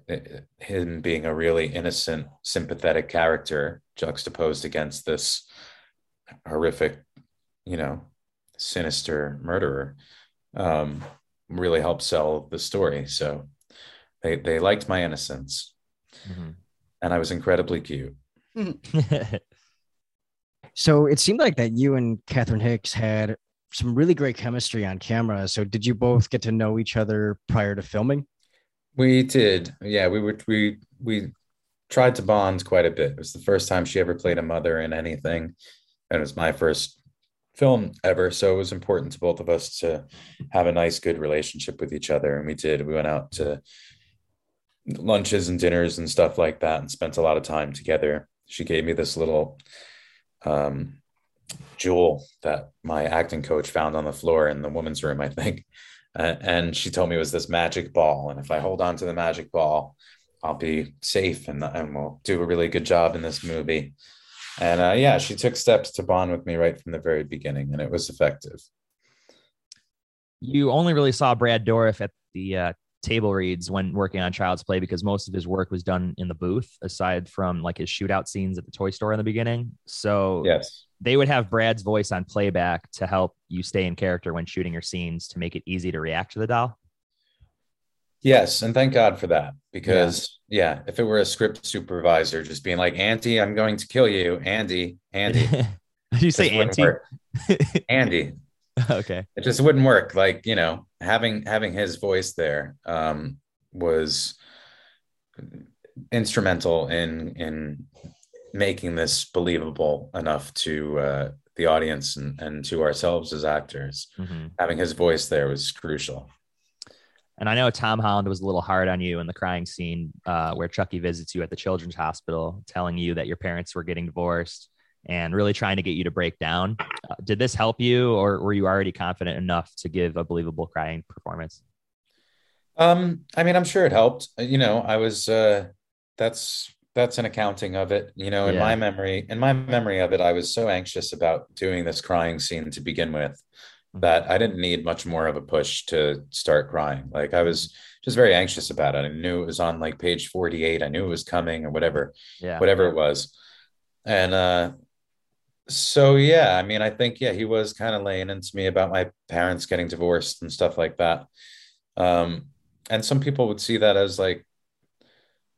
it- him being a really innocent sympathetic character juxtaposed against this horrific you know sinister murderer um, really helped sell the story so they they liked my innocence Mhm. and I was incredibly cute. So it seemed like that you and Catherine Hicks had some really great chemistry on camera. So did you both get to know each other prior to filming? We did, yeah. We were we we tried to bond quite a bit. It was the first time she ever played a mother in anything, and it was my first film ever. So it was important to both of us to have a nice, good relationship with each other, and we did. We went out to lunches and dinners and stuff like that, and spent a lot of time together. She gave me this little um, jewel that my acting coach found on the floor in the women's room, I think. Uh, and she told me it was this magic ball. And if I hold on to the magic ball, I'll be safe and, and we'll do a really good job in this movie. And uh, yeah, she took steps to bond with me right from the very beginning, and it was effective. you only really saw Brad Dourif at the uh, table reads when working on Child's Play because most of his work was done in the booth, aside from like his shootout scenes at the toy store in the beginning. So Yes. they would have Brad's voice on playback to help you stay in character when shooting your scenes to make it easy to react to the doll. Yes. And thank God for that because, yeah, if it were a script supervisor just being like, Andy, I'm going to kill you, Andy, Andy. Did you say Auntie? Andy. okay. it just wouldn't work like you know having having his voice there um was instrumental in in making this believable enough to uh the audience and, and to ourselves as actors Mhm. having his voice there was crucial And I know Tom Holland was a little hard on you in the crying scene uh, where Chucky visits you at the children's hospital, telling you that your parents were getting divorced and really trying to get you to break down. Uh, did this help you, or were you already confident enough to give a believable crying performance? um i mean i'm sure it helped you know i was uh that's that's an accounting of it you know in Yeah. my memory in my memory of it i was so anxious about doing this crying scene to begin with that i didn't need much more of a push to start crying like i was just very anxious about it i knew it was on like page 48 i knew it was coming or whatever Yeah. whatever it was and uh so yeah i mean i think yeah he was kind of laying into me about my parents getting divorced and stuff like that um and some people would see that as like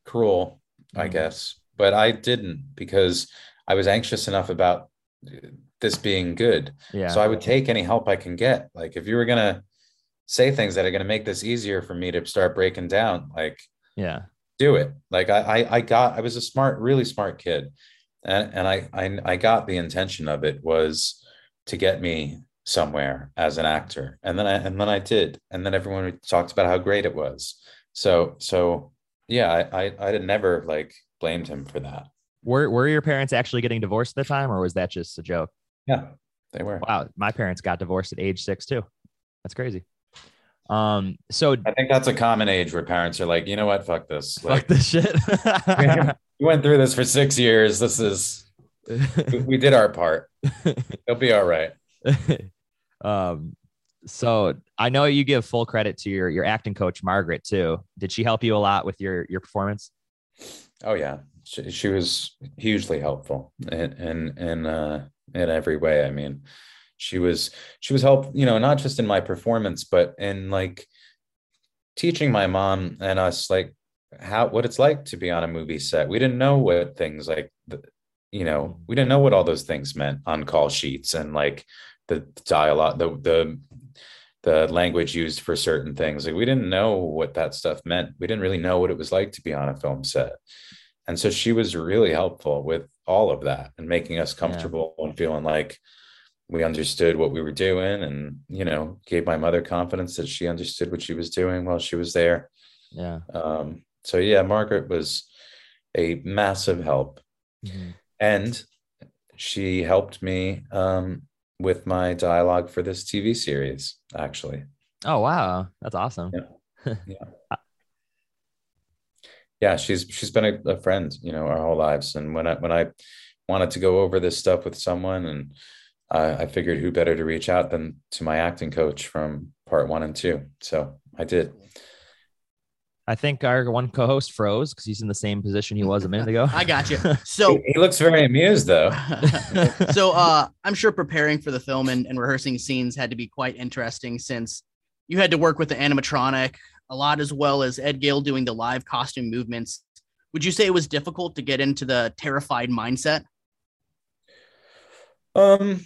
cruel, I Mhm. guess, but I didn't because I was anxious enough about this being good. Yeah. So I would take any help I can get. Like if you were gonna say things that are gonna make this easier for me to start breaking down, like yeah. do it. Like I I, I got I was a smart, really smart kid. And and I, I I got the intention of it was to get me somewhere as an actor. And then I and then I did. And then everyone talked about how great it was. So so yeah, I I, I had never like blamed him for that. Were were your parents actually getting divorced at the time, or was that just a joke? Yeah, they were. Wow, my parents got divorced at age six too. That's crazy. Um, so I think that's a common age where parents are like, you know what, fuck this. fuck this shit. we went through this for six years. This is we- did our part. It'll be all right. um, so I know you give full credit to your your acting coach Margaret too. Did she help you a lot with your your performance? Oh yeah, she, she was hugely helpful in in in uh, in every way. I mean, she was she was help you know not just in my performance, but in like teaching my mom and us like how what it's like to be on a movie set. We didn't know what things like the, you know we didn't know what all those things meant on call sheets and like the dialogue the the the language used for certain things. Like we didn't know what that stuff meant. We didn't really know what it was like to be on a film set. And so she was really helpful with all of that and making us comfortable and feeling like we understood what we were doing and you know gave my mother confidence that she understood what she was doing while she was there. Yeah. um, so yeah margaret was a massive help. Mhm. and she helped me um, with my dialogue for this tv series actually. Oh wow, that's awesome. yeah. She's she's been a, a friend you know our whole lives. And when i when i wanted to go over this stuff with someone and uh, i figured who better to reach out than to my acting coach from part one and two. So i did I think our one co-host froze because he's in the same position he was a minute ago. I got you. So he, he looks very amused though so uh I'm sure preparing for the film and, and rehearsing scenes had to be quite interesting since you had to work with the animatronic a lot as well as Ed Gale doing the live costume movements. Would you say it was difficult to get into the terrified mindset? Um,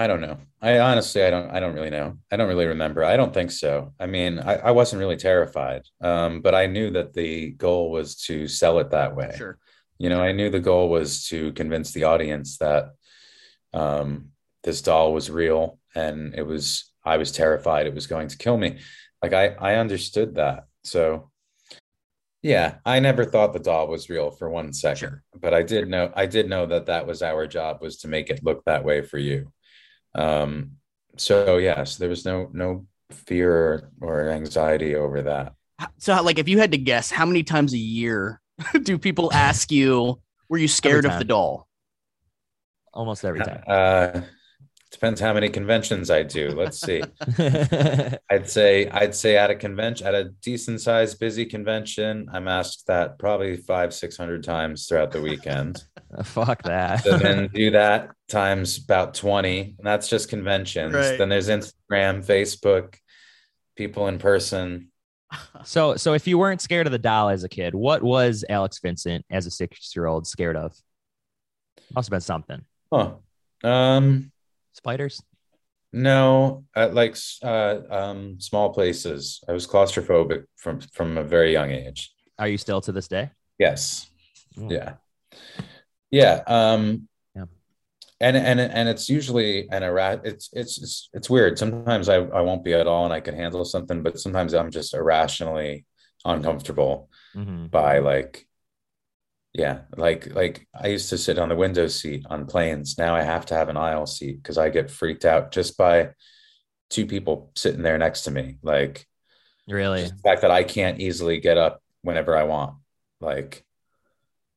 I don't know. I honestly, I don't, I don't really know. I don't really remember. I don't think so. I mean, I, I wasn't really terrified. Um, but I knew that the goal was to sell it that way. Sure. You know, I knew the goal was to convince the audience that um, this doll was real and it was, I was terrified it was going to kill me. Like I, I understood that. So yeah, I never thought the doll was real for one second, Sure. but I did know, I did know that that was our job was to make it look that way for you. Um, so yeah, so there was no, no fear or anxiety over that. So like if you had to guess how many times a year do people ask you were you scared of the doll? Almost every time. Uh, depends how many conventions I do. Let's see. I'd say I'd say at a convention at a decent sized busy convention, I'm asked that probably five six hundred times throughout the weekend. Fuck that. and then do that times about twenty. And that's just conventions. Right. Then there's Instagram, Facebook, people in person. so, so if you weren't scared of the doll as a kid, what was Alex Vincent as a six-year-old scared of? Must have been something. Huh. Um. Spiders. No, uh, like uh, um, small places. I was claustrophobic from from a very young age. Are you still to this day? Yes. Mm. Yeah. Yeah. Um Yeah. and and and it's usually an errat it's it's it's it's weird. Sometimes I, I won't be at all and I can handle something, but sometimes I'm just irrationally uncomfortable Mhm. by like yeah, like like I used to sit on the window seat on planes. Now I have to have an aisle seat because I get freaked out just by two people sitting there next to me. Like Really? the fact that I can't easily get up whenever I want. Like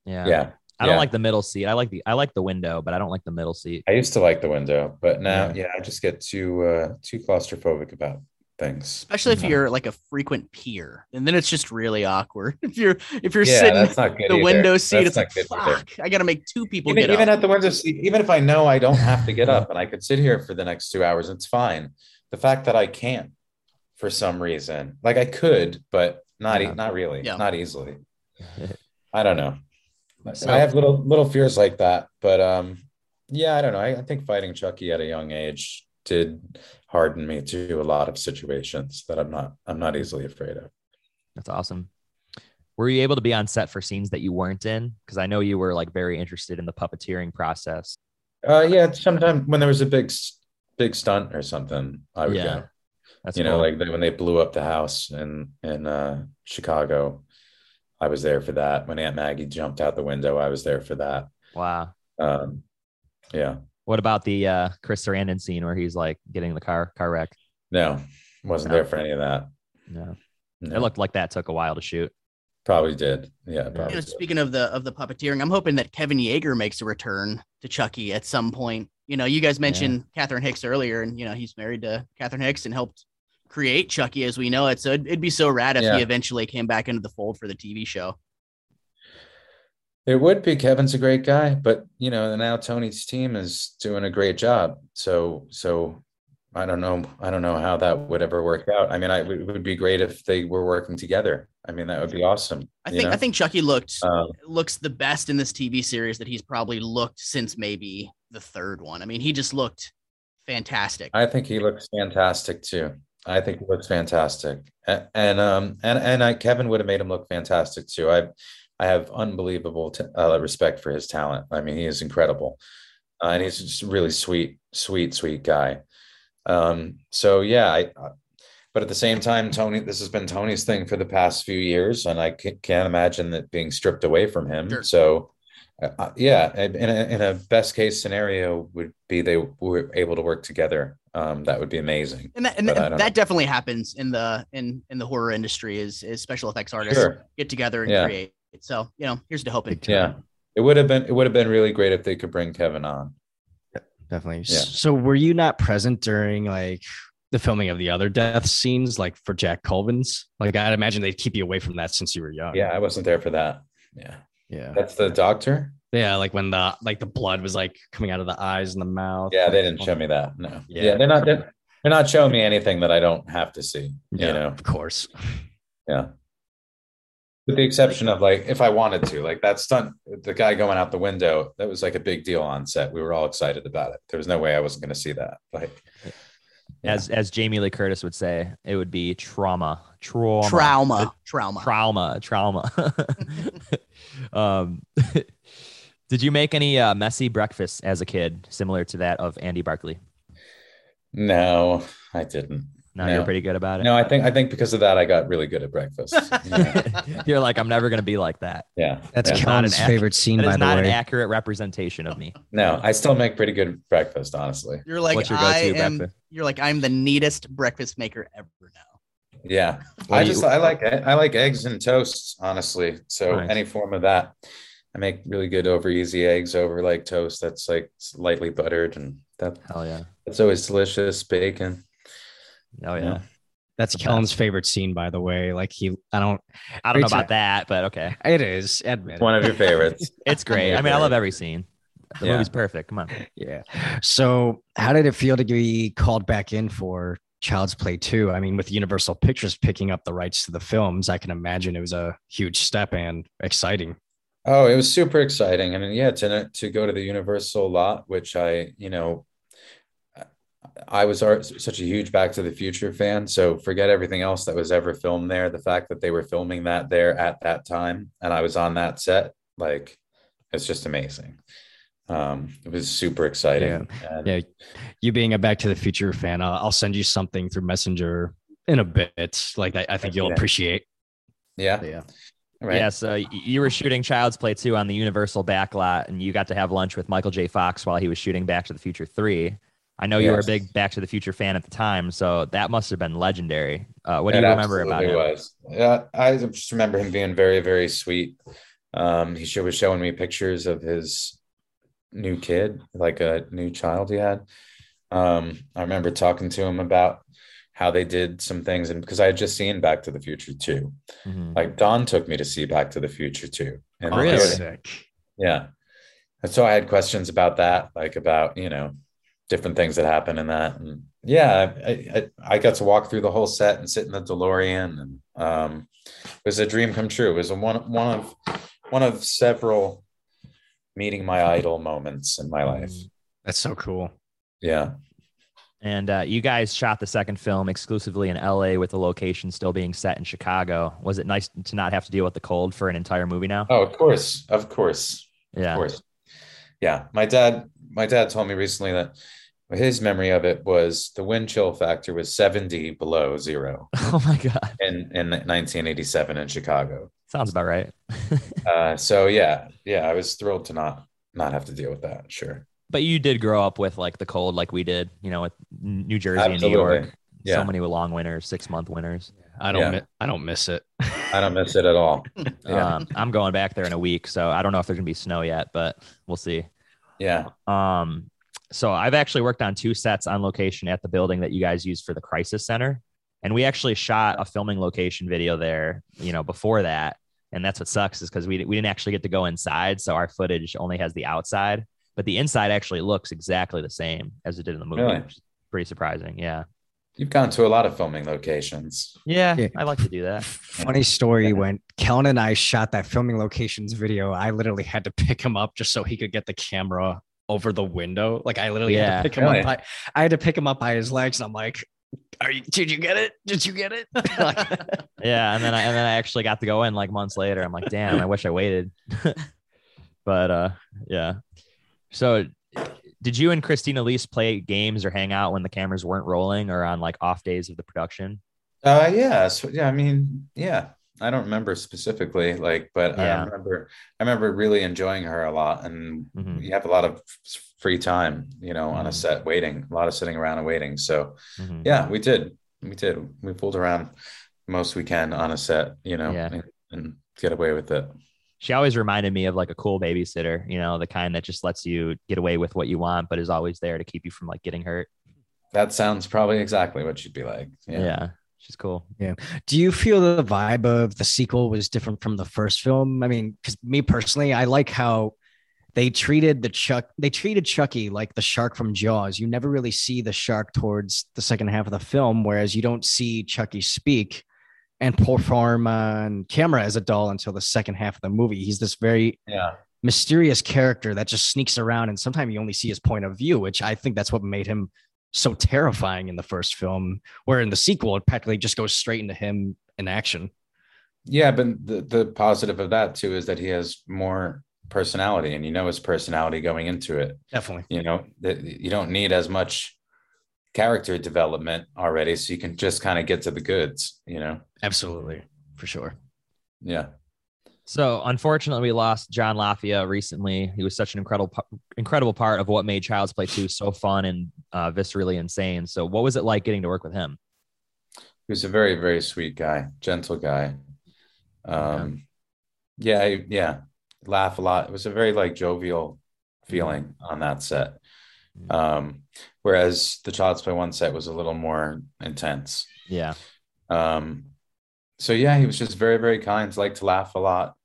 Yeah. yeah. I don't like the middle seat. I like the I like the window, but I don't like the middle seat. I used to like the window, but now, Yeah. yeah, I just get too uh, too claustrophobic about things. Especially if Yeah. you're like a frequent peer. And then it's just really awkward. If you're if you're Yeah, sitting that's not good. the either. window seat, That's it's like not good either. fuck. I gotta make two people Even, get even up. at the window seat, even if I know I don't have to get up and I could sit here for the next two hours, it's fine. The fact that I can't for some reason. Like I could, but not e- not really, Yeah. not easily. I don't know. So- I have little little fears like that, but um, yeah, I don't know. I, I think fighting Chucky at a young age did harden me to a lot of situations that I'm not I'm not easily afraid of. That's awesome. Were you able to be on set for scenes that you weren't in? Because I know you were like very interested in the puppeteering process. Uh, yeah, sometimes when there was a big big stunt or something, I would Yeah. go. That's you know, like when they blew up the house in in uh, Chicago, I was there for that. When Aunt Maggie jumped out the window, I was there for that. wow. Um, yeah, What about the uh, Chris Sarandon scene where he's like getting the car car wreck? no, wasn't No. there for any of that. No, No, it looked like that took a while to shoot. probably did. Yeah, You probably know, did. speaking of the of the puppeteering, I'm hoping that Kevin Yagher makes a return to Chucky at some point. You know, you guys mentioned Catherine Hicks earlier, and you know he's married to Catherine Hicks and helped create Chucky as we know it. So it'd, it'd be so rad if Yeah. he eventually came back into the fold for the TV show. It would be. Kevin's a great guy, but you know, now Tony's team is doing a great job. So, so I don't know. I don't know how that would ever work out. I mean, I it would be great if they were working together. I mean, that would be awesome. I think I think Chucky looked Um, looks the best in this TV series that he's probably looked since maybe the third one. I mean, he just looked fantastic. I think he looks fantastic too. I think he looks fantastic, and, and um and and I, Kevin would have made him look fantastic too. I I have unbelievable t- uh, respect for his talent. I mean, he is incredible, uh, and he's just really sweet, sweet, sweet guy. Um, so yeah, I. uh, But at the same time, Tony, this has been Tony's thing for the past few years, and I can't imagine that being stripped away from him. Sure. So, uh, uh, yeah, in a, in a best case scenario, would be they were able to work together. Um, that would be amazing. and that, and that, don't that definitely happens in the in in the horror industry is is special effects artists Sure. get together and Yeah. create. So you know, here's to hoping. Yeah, it would have been it would have been really great if they could bring Kevin on. Definitely. Yeah. So were you not present during like the filming of the other death scenes, like for Jack Colvin's? Like I'd imagine they'd keep you away from that since you were young. Yeah, I wasn't there for that. Yeah, Yeah. that's the doctor. Yeah. Like when the like the blood was like coming out of the eyes and the mouth. Yeah, they didn't show me that. No. Yeah. Yeah, they're not they're, they're not showing me anything that I don't have to see. Yeah, You know. of course. Yeah. With the exception of like if I wanted to, like that stunt, the guy going out the window, that was like a big deal on set. We were all excited about it. There was no way I wasn't going to see that. Like, Yeah. As as Jamie Lee Curtis would say, it would be trauma, trauma, Trauma, trauma. trauma, trauma. um, did you make any uh, messy breakfasts as a kid, similar to that of Andy Barclay? no, I didn't. No, No. you're pretty good about it. No, I think I think because of that, I got really good at breakfast. Yeah. you're like, I'm never gonna be like that. yeah. That's yeah. not Kellen's an ac- favorite scene, That by is the not an accurate representation of me. No, I still make pretty good breakfast, honestly. You're like What's your I go-to am. breakfast? You're like I'm the neatest breakfast maker ever now. Yeah, What I do you- just I like I like eggs and toast, honestly. So Nice. any form of that, I make really good over easy eggs over like toast that's like lightly buttered, and that Hell yeah. that's always delicious. Bacon. Oh yeah. Yeah. That's. Kellen's favorite scene, by the way. Like he, I don't. I don't know about that, but okay. It is. Admit. One of your favorites. It's great. I mean, I love every scene. The Yeah. movie's perfect. Come on. Yeah. So, how did it feel to be called back in for Child's Play 2? I mean, with Universal Pictures picking up the rights to the films, I can imagine it was a huge step and exciting. Oh, it was super exciting. And yeah, to to go to the Universal lot, which I, you know, I was such a huge Back to the Future fan. So forget everything else that was ever filmed there. The fact that they were filming that there at that time and I was on that set, like, it's just amazing. Um, it was super exciting. And- Yeah. You being a Back to the Future fan, I'll, I'll send you something through Messenger in a bit. Like, I, I think you'll Yeah. appreciate. yeah. Yeah. Right. Yeah, so you were shooting Child's Play 2 on the Universal backlot, and you got to have lunch with Michael J. Fox while he was shooting Back to the Future 3. I know you were a big Back to the Future fan at the time, so that must have been legendary. Uh, what do It you remember about it? Was. Yeah, I just remember him being very, very sweet. Um, he was showing me pictures of his new kid, like a new child he had. Um, I remember talking to him about how they did some things, and because I had just seen Back to the Future too. Mhm. Like Don took me to see Back to the Future too, and Oh, Really? sick. yeah. And so I had questions about that, like about, you know, different things that happen in that. And yeah, I, I, I got to walk through the whole set and sit in the DeLorean, and um, it was a dream come true. It was a one one of one of several meeting my idol moments in my life. That's so cool. Yeah. And uh, you guys shot the second film exclusively in LA with the location still being set in Chicago. Was it nice to not have to deal with the cold for an entire movie now? Oh, of course, of course, yeah. of course. Yeah, my dad, my dad told me recently that his memory of it was the wind chill factor was 70 below zero Oh my God. in, in 1987 in Chicago. Sounds about right. Uh, so yeah, yeah, I was thrilled to not not have to deal with that. Sure. But you did grow up with like the cold, like we did, you know, with New Jersey and New York. Yeah. So many long winters, six month winters. I don't Yeah. mi- I don't miss it. I don't miss it at all. Yeah. Um, I'm going back there in a week, so I don't know if there's gonna be snow yet, but we'll see. yeah. Um, so I've actually worked on two sets on location at the building that you guys use for the crisis center. And we actually shot a filming location video there, you know, before that. And that's what sucks is because we, we didn't actually get to go inside. So our footage only has the outside, but the inside actually looks exactly the same as it did in the movie. Really? Which is pretty surprising. Yeah. You've gone to a lot of filming locations. Yeah. Yeah. I like to do that. Funny story when Kellen and I shot that filming locations video, I literally had to pick him up just so he could get the camera over the window. Like I literally had Yeah. to pick him Really? up by I had to pick him up by his legs. And I'm like, Are you did you get it? Did you get it? Yeah. And then I, and then I actually got to go in like months later. I'm like, damn, I wish I waited. but uh, yeah. So did you and Christina Elise play games or hang out when the cameras weren't rolling or on like off days of the production? Uh, yeah. So yeah, I mean, yeah. I don't remember specifically, like, but Yeah. I remember, I remember really enjoying her a lot, and Mhm. you have a lot of free time, you know, on a Mhm. set waiting, a lot of sitting around and waiting. So Mhm. yeah, we did, we did, we pulled around most we can on a set, you know, Yeah. and, and get away with it. She always reminded me of like a cool babysitter, you know, the kind that just lets you get away with what you want, but is always there to keep you from like getting hurt. That sounds probably exactly what she'd be like. Yeah. She's cool. Yeah. Do you feel the vibe of the sequel was different from the first film? I mean, because me personally, I like how they treated the Chuck, they treated Chucky like the shark from Jaws. You never really see the shark towards the second half of the film, whereas you don't see Chucky speak and perform on camera as a doll until the second half of the movie. He's this very Yeah. mysterious character that just sneaks around, and sometimes you only see his point of view, which I think that's what made him so terrifying in the first film. Where in the sequel, it practically just goes straight into him in action. Yeah, but the, the positive of that too is that he has more personality and you know his personality going into it. Definitely. You know, that you don't need as much character development already, so you can just kind of get to the goods, you know. Absolutely. For sure. Yeah. So unfortunately, we lost John Lafia recently. He was such an incredible, incredible part of what made Child's Play 2 so fun and uh, viscerally insane. So, what was it like getting to work with him? He was a very, very sweet guy, gentle guy. Um yeah, he- yeah. Laugh a lot. It was a very like jovial feeling on that set. Um, whereas the Child's Play one set was a little more intense. Yeah, Um, so yeah, he was just very, very kind. Liked to laugh a lot.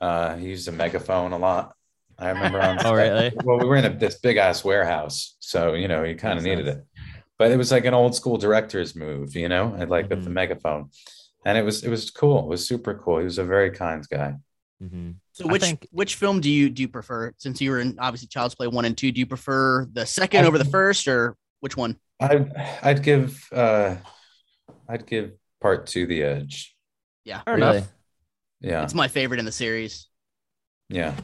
Uh, he used a megaphone a lot. I remember on. Oh, really? Well, we were in a, this big ass warehouse, so you know, you kind of needed sense. it. But it was like an old school director's move, you know, and like with the Mhm. megaphone, and it was it was cool. It was super cool. He was a very kind guy. Hmm So which think- which film do you do you prefer? Since you were in obviously Child's Play one and two, do you prefer the second I- over the first, or which one? I I'd give uh, I'd give part two the edge. Yeah, Fair really. enough. Yeah, it's my favorite in the series. yeah.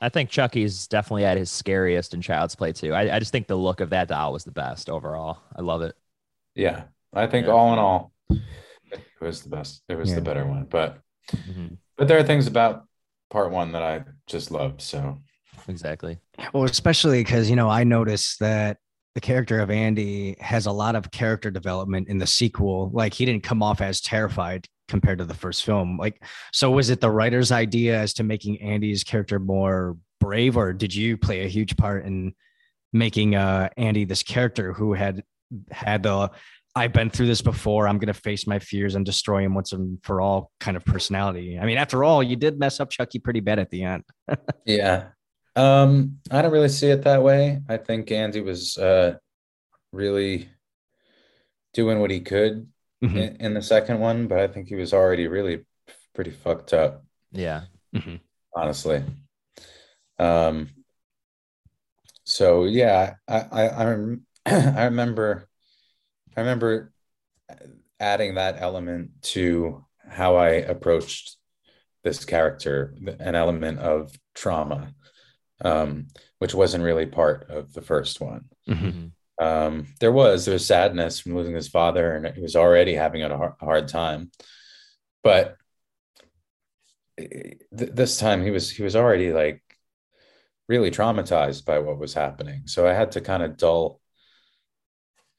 I think Chucky's definitely at his scariest in Child's Play 2. I, I just think the look of that doll was the best overall. I love it. Yeah, I think Yeah. all in all, it was the best. It was Yeah. the better one. But Mhm. but there are things about part one that I just loved. So Exactly. Well, especially because, you know, I noticed that the character of Andy has a lot of character development in the sequel. Like he didn't come off as terrified compared to the first film. Like, so was it the writer's idea as to making Andy's character more brave, or did you play a huge part in making uh, Andy this character who had had the I've been through this before. I'm going to face my fears and destroy him once and for all kind of personality. I mean, after all, you did mess up Chucky pretty bad at the end. yeah, um, I don't really see it that way. I think Andy was uh, really doing what he could Mhm. in, in the second one, but I think he was already really pretty fucked up, Yeah. honestly. Um. So yeah, I I I, rem- I remember I remember adding that element to how I approached this character, an element of trauma, um, which wasn't really part of the first one. Mhm. Um, there was there was sadness from losing his father, and he was already having a hard, hard time. But th- this time, he was he was already like really traumatized by what was happening. So I had to kind of dull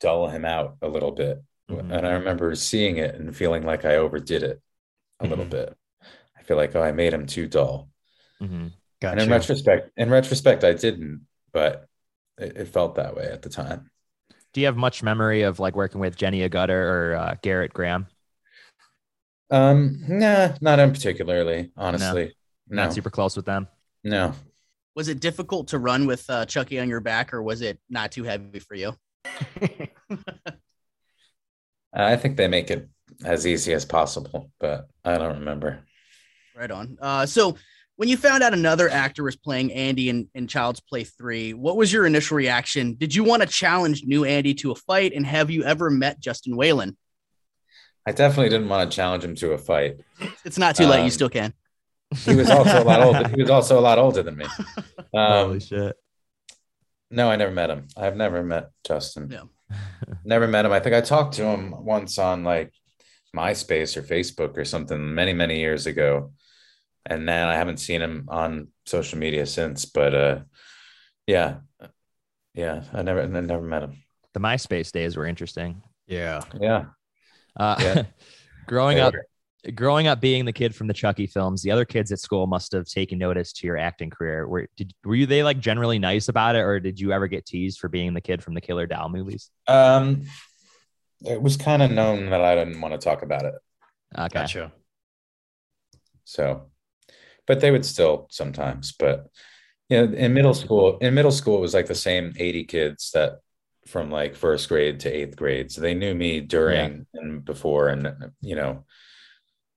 dull him out a little bit. Mhm. And I remember seeing it and feeling like I overdid it a little Mhm. bit. I feel like oh, I made him too dull. Mhm. And in retrospect, in retrospect, I didn't, but it, it felt that way at the time. Do you have much memory of like working with Jenny Agutter or uh, Gerrit Graham? Um, nah, not in particularly, honestly. No, Not super close with them. no. Was it difficult to run with uh, Chucky on your back, or was it not too heavy for you? I think they make it as easy as possible, but I don't remember. Right on. Uh, so when you found out another actor was playing Andy in, in Child's Play 3, what was your initial reaction? Did you want to challenge new Andy to a fight? And have you ever met Justin Whalen? I definitely didn't want to challenge him to a fight. It's not too late. Um, You still can. He was also a lot older. He was also a lot older than me. Um, shit. No, I never met him. I've never met Justin. Yeah. Never met him. I think I talked to him once on like MySpace or Facebook or something many, many years ago. And then I haven't seen him on social media since. But uh yeah. Yeah. I never I never met him. The MySpace days were interesting. Yeah. Yeah. Uh, Yeah. growing They up, were. Growing up being the kid from the Chucky films, the other kids at school must have taken notice to your acting career. Were did were you they like generally nice about it, or did you ever get teased for being the kid from the Killer Doll movies? Um it was kind of known that I didn't want to talk about it. Okay, Gotcha. So, but they would still sometimes. But you know, in middle school, in middle school, it was like the same 80 kids that from like first grade to eighth grade. So they knew me during and before, and you know,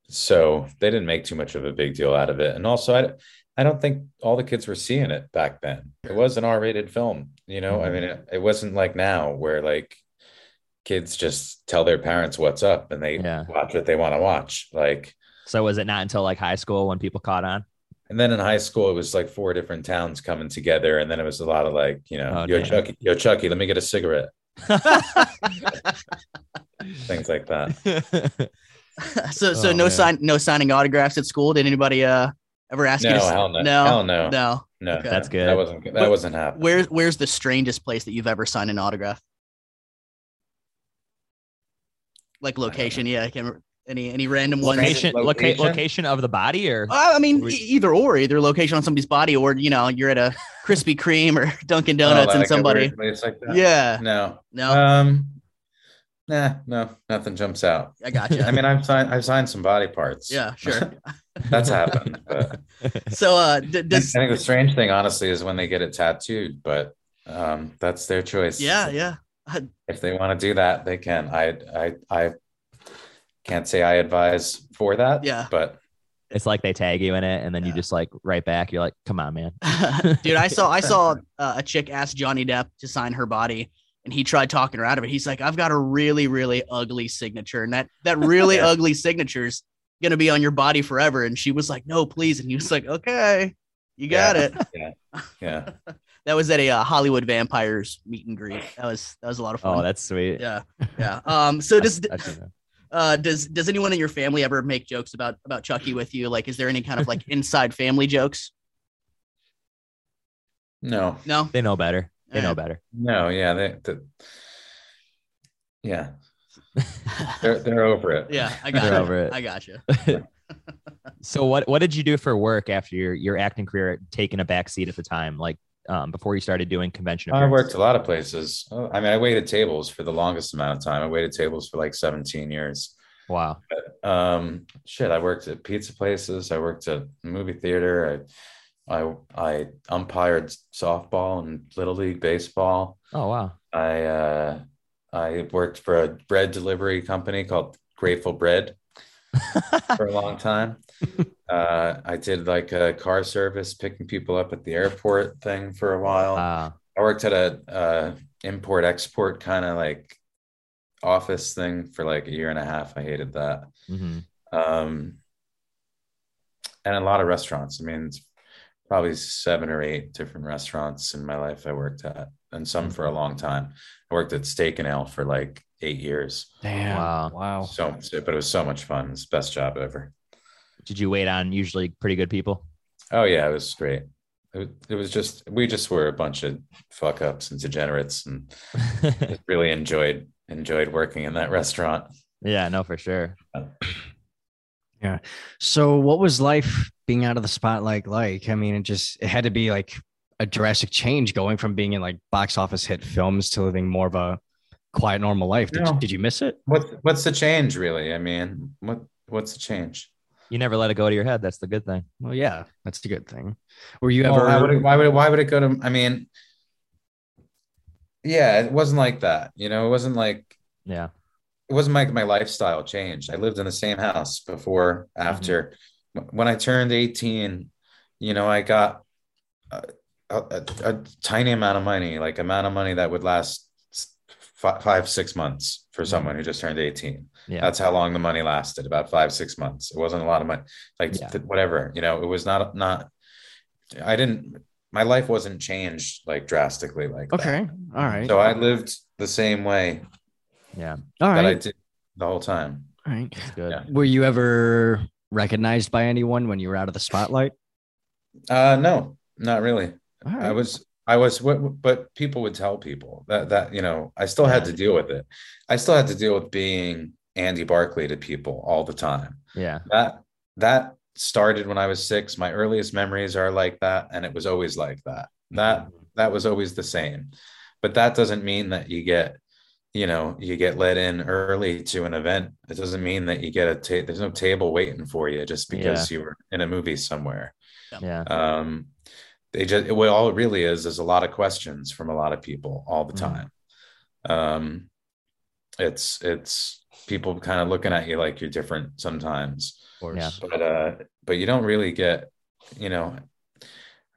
so they didn't make too much of a big deal out of it. And also, I, I don't think all the kids were seeing it back then. It was an R-rated film, you know. I mm-hmm. mean, it, it wasn't like now where like kids just tell their parents what's up and they Yeah. watch what they want to watch. Like, So was it not until like high school when people caught on? and then in high school, it was like four different towns coming together, and then it was a lot of like, you know, Oh, yo damn. Chucky, yo Chucky, let me get a cigarette, things like that. so so Oh, no man. sign no signing autographs at school. Did anybody uh ever ask you? To, s- hell no, no, hell no, no. no. Okay. That's good. That wasn't that But wasn't happening. Where's where's the strangest place that you've ever signed an autograph? Like location, yeah. I can't remember. Any any random ones? location, Location? location of the body, or Uh, I mean, We- either or, either location on somebody's body, or you know, you're at a Krispy Kreme or Dunkin' Oh, Donuts like and somebody. weird like that? Yeah, No. no, Um. Nah, no, nothing jumps out. I got you. I mean, I've signed, I've signed some body parts. yeah, sure. that's happened. But So, uh, d- I does think the strange thing, honestly, is when they get it tattooed. But um, that's their choice. yeah, yeah. if they want to do that, they can. I I I can't say I advise for that. Yeah. But it's like they tag you in it, and then you just like write back. You're like, "Come on, man." Dude, I saw I saw uh, a chick ask Johnny Depp to sign her body, and he tried talking her out of it. He's like, "I've got a really, really ugly signature, and that that really Yeah. ugly signature's gonna be on your body forever." And she was like, "No, please." And he was like, "Okay, you got Yeah. it." yeah, Yeah. That was at a uh, Hollywood Vampires meet and greet. That was that was a lot of fun. Oh, that's sweet. yeah, yeah. Um, so does I should know. uh does does anyone in your family ever make jokes about about Chucky with you? Like, is there any kind of like inside family jokes? no, No. They know better. They know better. no, yeah, they, they yeah, they're they're over it. Yeah, I got They're you. over it. I got you. So what what did you do for work after your your acting career taking a back seat at the time? Like um, before you started doing convention I worked a lot of places. Oh, I mean, I waited tables for the longest amount of time. I waited tables for like 17 years. Wow. Um, shit, I worked at pizza places. I worked at movie theater. I I I umpired softball and little league baseball. Oh wow. I uh, I worked for a bread delivery company called Grateful Bread for a long time. Uh, I did like a car service, picking people up at the airport thing for a while. Uh, I worked at a uh, import export kind of like office thing for like a year and a half. I hated that. mhm. Um, and a lot of restaurants. I mean, it's probably seven or eight different restaurants in my life I worked at, and some for a mm-hmm. long time. I worked at Steak and Ale for like eight years. Damn. Wow. Wow. So, but it was so much fun. It's best job ever. Did you wait on usually pretty good people? Oh yeah, it was great. It, it was just we just were a bunch of fuck ups and degenerates, and really enjoyed enjoyed working in that restaurant. yeah, no, for sure. Uh, So, what was life being out of the spotlight like? I mean, it just it had to be like a drastic change going from being in like box office hit films to living more of a quiet, normal life. Did, No. you, did you miss it? What's what's the change really? I mean, what what's the change? You never let it go to your head. That's the good thing. Well, yeah, that's the good thing. Were you Well, ever? why would it, why would it, why would it go to? I mean, yeah, it wasn't like that. You know, it wasn't like Yeah. It wasn't like my lifestyle changed. I lived in the same house before, mm-hmm. after. When I turned 18, you know, I got a, a, a- tiny amount of money, like amount of money that would last f- five, six months for mm-hmm. someone who just turned 18. Yeah. That's how long the money lasted, about five, six months. It wasn't a lot of money, like Yeah. th- whatever, you know, it was not, not, I didn't, my life wasn't changed like drastically like that. okay. All right. So I lived the same way yeah. All that I did the whole time. All right. That's good. Yeah. Were you ever recognized by anyone when you were out of the spotlight? Uh, no, not really. All I was, I was, what, but people would tell people that, that, you know, I still had to deal with it. I still had to deal with being Andy Barclay to people all the time. Yeah. That, that started when I was six. My earliest memories are like that. And it was always like that. That, that was always the same. But that doesn't mean that you get, you know, you get let in early to an event. It doesn't mean that you get a ta- there's no table waiting for you just because you were in a movie somewhere. Yeah. Um, they just well all it really is is a lot of questions from a lot of people all the Mhm. time. Um, it's it's people kind of looking at you like you're different sometimes, Yeah. but uh, but you don't really get, you know,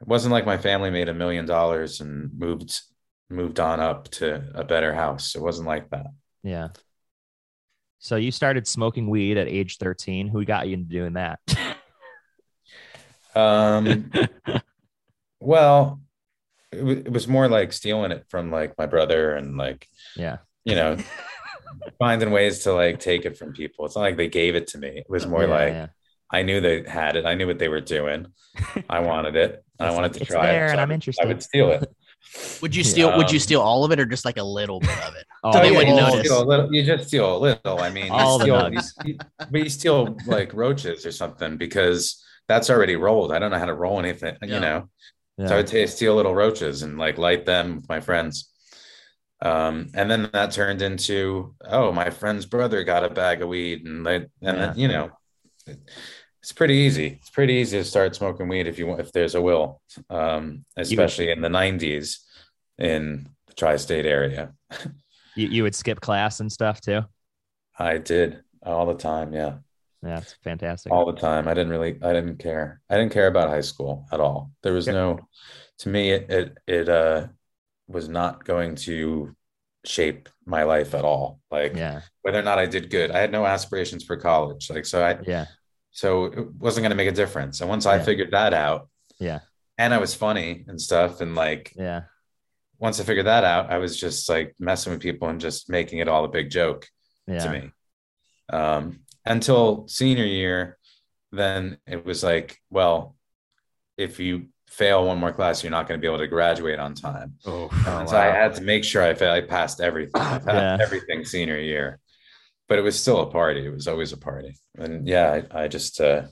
it wasn't like my family made a million dollars and moved moved on up to a better house. It wasn't like that. Yeah. So you started smoking weed at age 13. Who got you into doing that? Um, well, it, wa- it was more like stealing it from like my brother and like Yeah. you know finding ways to like take it from people. It's not like they gave it to me. It was more Yeah, like yeah. I knew they had it. I knew what they were doing. I wanted it. I wanted to try there it. and I I'm interested." I would steal it. Would you steal? would you steal all of it or just like a little bit of it? Oh, So they yeah, wouldn't you notice. Steal a little, you just steal a little. I mean, you All the steal, nugs. you- you- but you steal like roaches or something because that's already rolled. I don't know how to roll anything, Yeah. you know. yeah. So I would ta- steal little roaches and like light them with my friends. Um, and then that turned into, oh, my friend's brother got a bag of weed, and they, and Yeah. then you know, it's pretty easy. It's pretty easy to start smoking weed if you want, if there's a will, um, especially in the '90s in the tri-state area. you, you would skip class and stuff too. I did all the time. Yeah, Yeah, it's fantastic. all the time. I didn't really, I didn't care. I didn't care about high school at all. There was no, to me, it, it, it, uh, was not going to shape my life at all. Like yeah. whether or not I did good, I had no aspirations for college. Like, so I, Yeah. So it wasn't going to make a difference. And once I figured that out, Yeah. and I was funny and stuff, and like, Yeah. once I figured that out, I was just like messing with people and just making it all a big joke Yeah. to me. Um, until senior year, then it was like, well, if you fail one more class, you're not going to be able to graduate on time. Oh, And so I had to make sure I failed. I passed everything. I passed Yeah. everything senior year, but it was still a party. It was always a party. And yeah, I, I just, uh,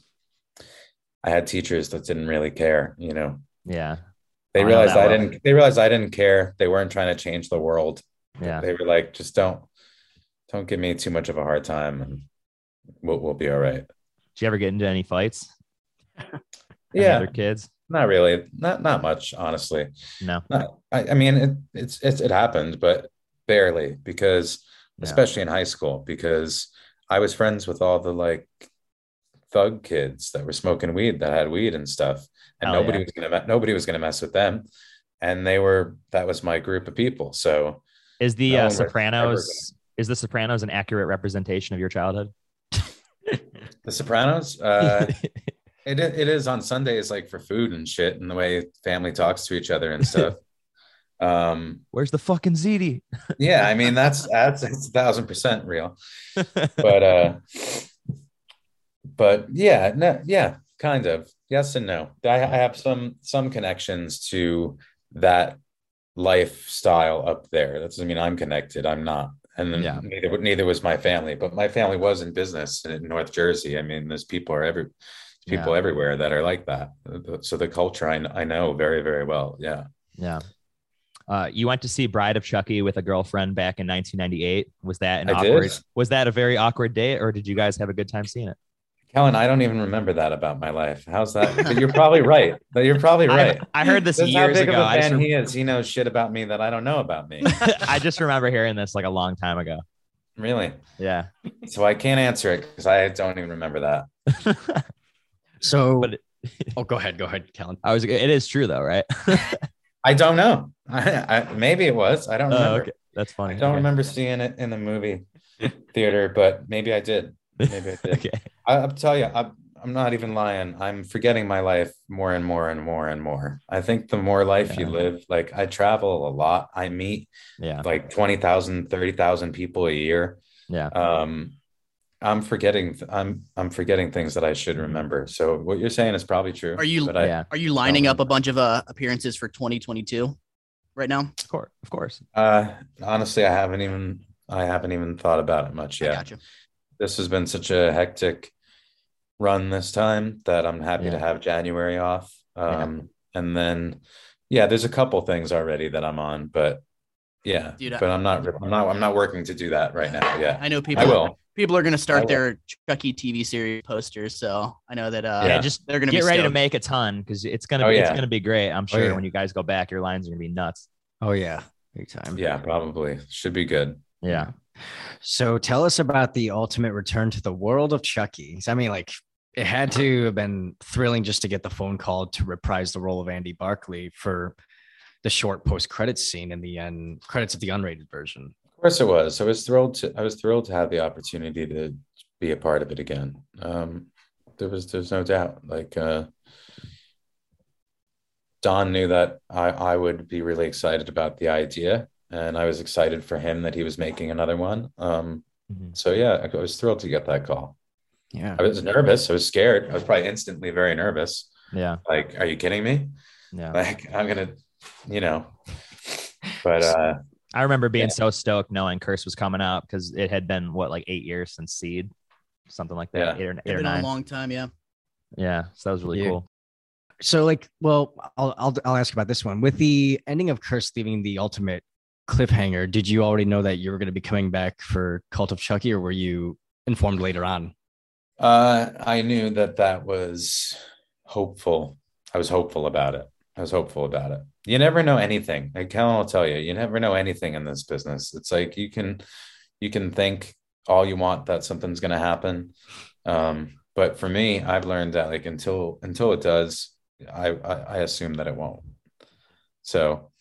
I had teachers that didn't really care, you know, Yeah. they I realized I didn't, they realized I didn't care. They weren't trying to change the world. Yeah. They were like, just don't, don't give me too much of a hard time and we'll, we'll be all right. Did you ever get into any fights? Yeah. Other kids? not really, not not much, honestly. No. Not, I, I mean, it, it's it's it happened, but barely because, Yeah. especially in high school, because I was friends with all the like thug kids that were smoking weed that had weed and stuff, and Hell nobody yeah. was gonna nobody was gonna mess with them, and they were that was my group of people. So Is the No uh, one was ever Sopranos is the Sopranos an accurate representation of your childhood? The Sopranos, uh, it it is on Sundays like for food and shit, and the way family talks to each other and stuff. um, Where's the fucking ziti? yeah, I mean that's that's it's a thousand percent real. but uh but yeah no yeah kind of yes and no I, I have some some connections to that lifestyle up there that doesn't mean i'm connected i'm not and then Yeah. neither neither was my family but my family was in business in north jersey i mean there's people are every people Yeah. everywhere that are like that so the culture I, I know very very well yeah Yeah. Uh, you went to see Bride of Chucky with a girlfriend back in 1998. Was that an I did. awkward? Was that a very awkward date, or did you guys have a good time seeing it? Kellen, I don't even remember that about my life. How's that? But you're probably right. But You're probably right. I, I heard this That's how years big ago. of a I just, fan rem- he is. He knows shit about me that I don't know about me. I just remember hearing this like a long time ago. really. Yeah. So I can't answer it because I don't even remember that. So, But it- oh, go ahead, go ahead, Kellen. I was. It is true though, right? I don't know. I, I maybe it was. I don't Oh, remember. okay. That's funny. I don't Okay. remember seeing it in the movie theater, but maybe I did. Maybe I did. okay. I, I'll tell you, I'm, I'm not even lying. I'm forgetting my life more and more and more and more. I think the more life you live, like I travel a lot. I meet Yeah. like 20,000, 30,000 people a year. Yeah. Um, I'm forgetting, I'm, I'm forgetting things that I should remember. So what you're saying is probably true. Are you- But I. Are you lining up a bunch of uh, appearances for 2022 right now? Of course. Of course. uh, honestly, I haven't even, I haven't even thought about it much I yet. got you. this has been such a hectic run this time that I'm happy Yeah. to have January off. Yeah. Um, and then, yeah, there's a couple things already that I'm on, but yeah, Dude, but I'm not, I'm not, I'm not working to do that right now. Yeah, I know people. I will. People are going to start their Chucky TV series posters, so I know that. Uh, Yeah. Yeah. Just they're going to get be ready to make a ton because it's gonna Oh, be it's gonna be great. I'm sure yeah. when you guys go back, your lines are gonna be nuts. Oh yeah, big time. Yeah, probably should be good. Yeah. So tell us about the ultimate return to the world of Chucky. I mean, like it had to have been thrilling just to get the phone call to reprise the role of Andy Barclay for the short post credits scene in the end credits of the unrated version. Of course, it was. I was thrilled to. I was thrilled to have the opportunity to be a part of it again. Um, there was, there's no doubt. Like uh, Don knew that I, I would be really excited about the idea, and I was excited for him that he was making another one. Um, Mhm. so yeah, I was thrilled to get that call. Yeah. I was nervous. I was scared. I was probably instantly very nervous. Yeah. Like, are you kidding me? Yeah. Like, I'm gonna, you know. But uh, I remember being Yeah. so stoked knowing Curse was coming out because it had been what like eight years since Seed, something like that, Yeah. eight or, eight It's or been a long time, yeah. yeah, so that was really Yeah. cool. So like, well, I'll I'll I'll ask about this one. With the ending of Curse leaving the ultimate cliffhanger, did you already know that you were going to be coming back for Cult of Chucky, or were you informed later on? Uh, I knew that that was hopeful. I was hopeful about it. I was hopeful about it. You never know anything. Like Kellen will tell you, you never know anything in this business. It's like you can, you can think all you want that something's going to happen. Um, but for me, I've learned that like until until it does, I, I I assume that it won't. So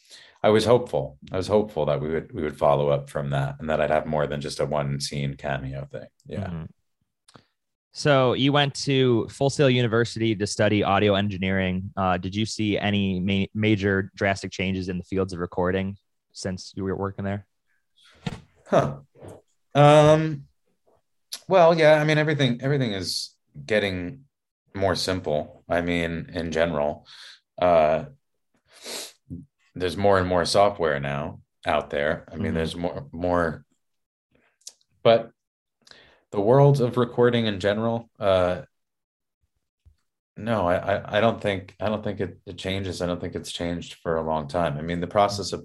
I was hopeful. I was hopeful that we would we would follow up from that and that I'd have more than just a one scene cameo thing. Yeah. Mhm. So you went to Full Sail University to study audio engineering. Uh, did you see any ma- major drastic changes in the fields of recording since you were working there? Huh. Um well, yeah, I mean everything everything is getting more simple. I mean, in general. Uh there's more and more software now out there. I mean, Mhm. there's more more but the world of recording in general, uh no, I, I, don't think I don't think it, it changes. I don't think it's changed for a long time. I mean, the process of,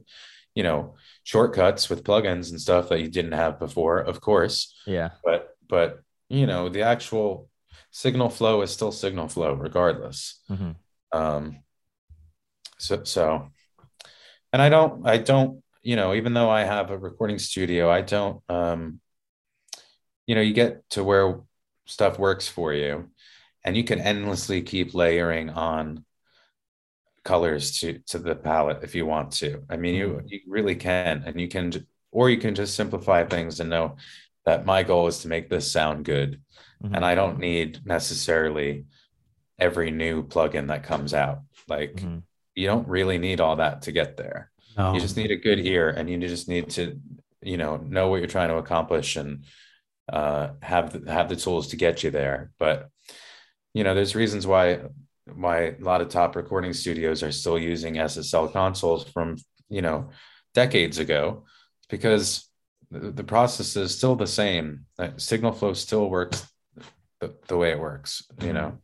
you know, shortcuts with plugins and stuff that you didn't have before, of course, Yeah. but but you know, the actual signal flow is still signal flow regardless. Mhm. Um, So, so, and I don't, I don't, you know, even though I have a recording studio, I don't, um, you know, you get to where stuff works for you and you can endlessly keep layering on colors to to the palette if you want to i mean you you really can and you can or you can just simplify things and know that my goal is to make this sound good Mhm. and i don't need necessarily every new plugin that comes out like Mhm. you don't really need all that to get there No. you just need a good ear and you just need to you know know what you're trying to accomplish and uh, have the, have the tools to get you there. But you know there's reasons why why a lot of top recording studios are still using ssl consoles from you know decades ago because the, the process is still the same. Uh, signal flow still works the, the way it works you know?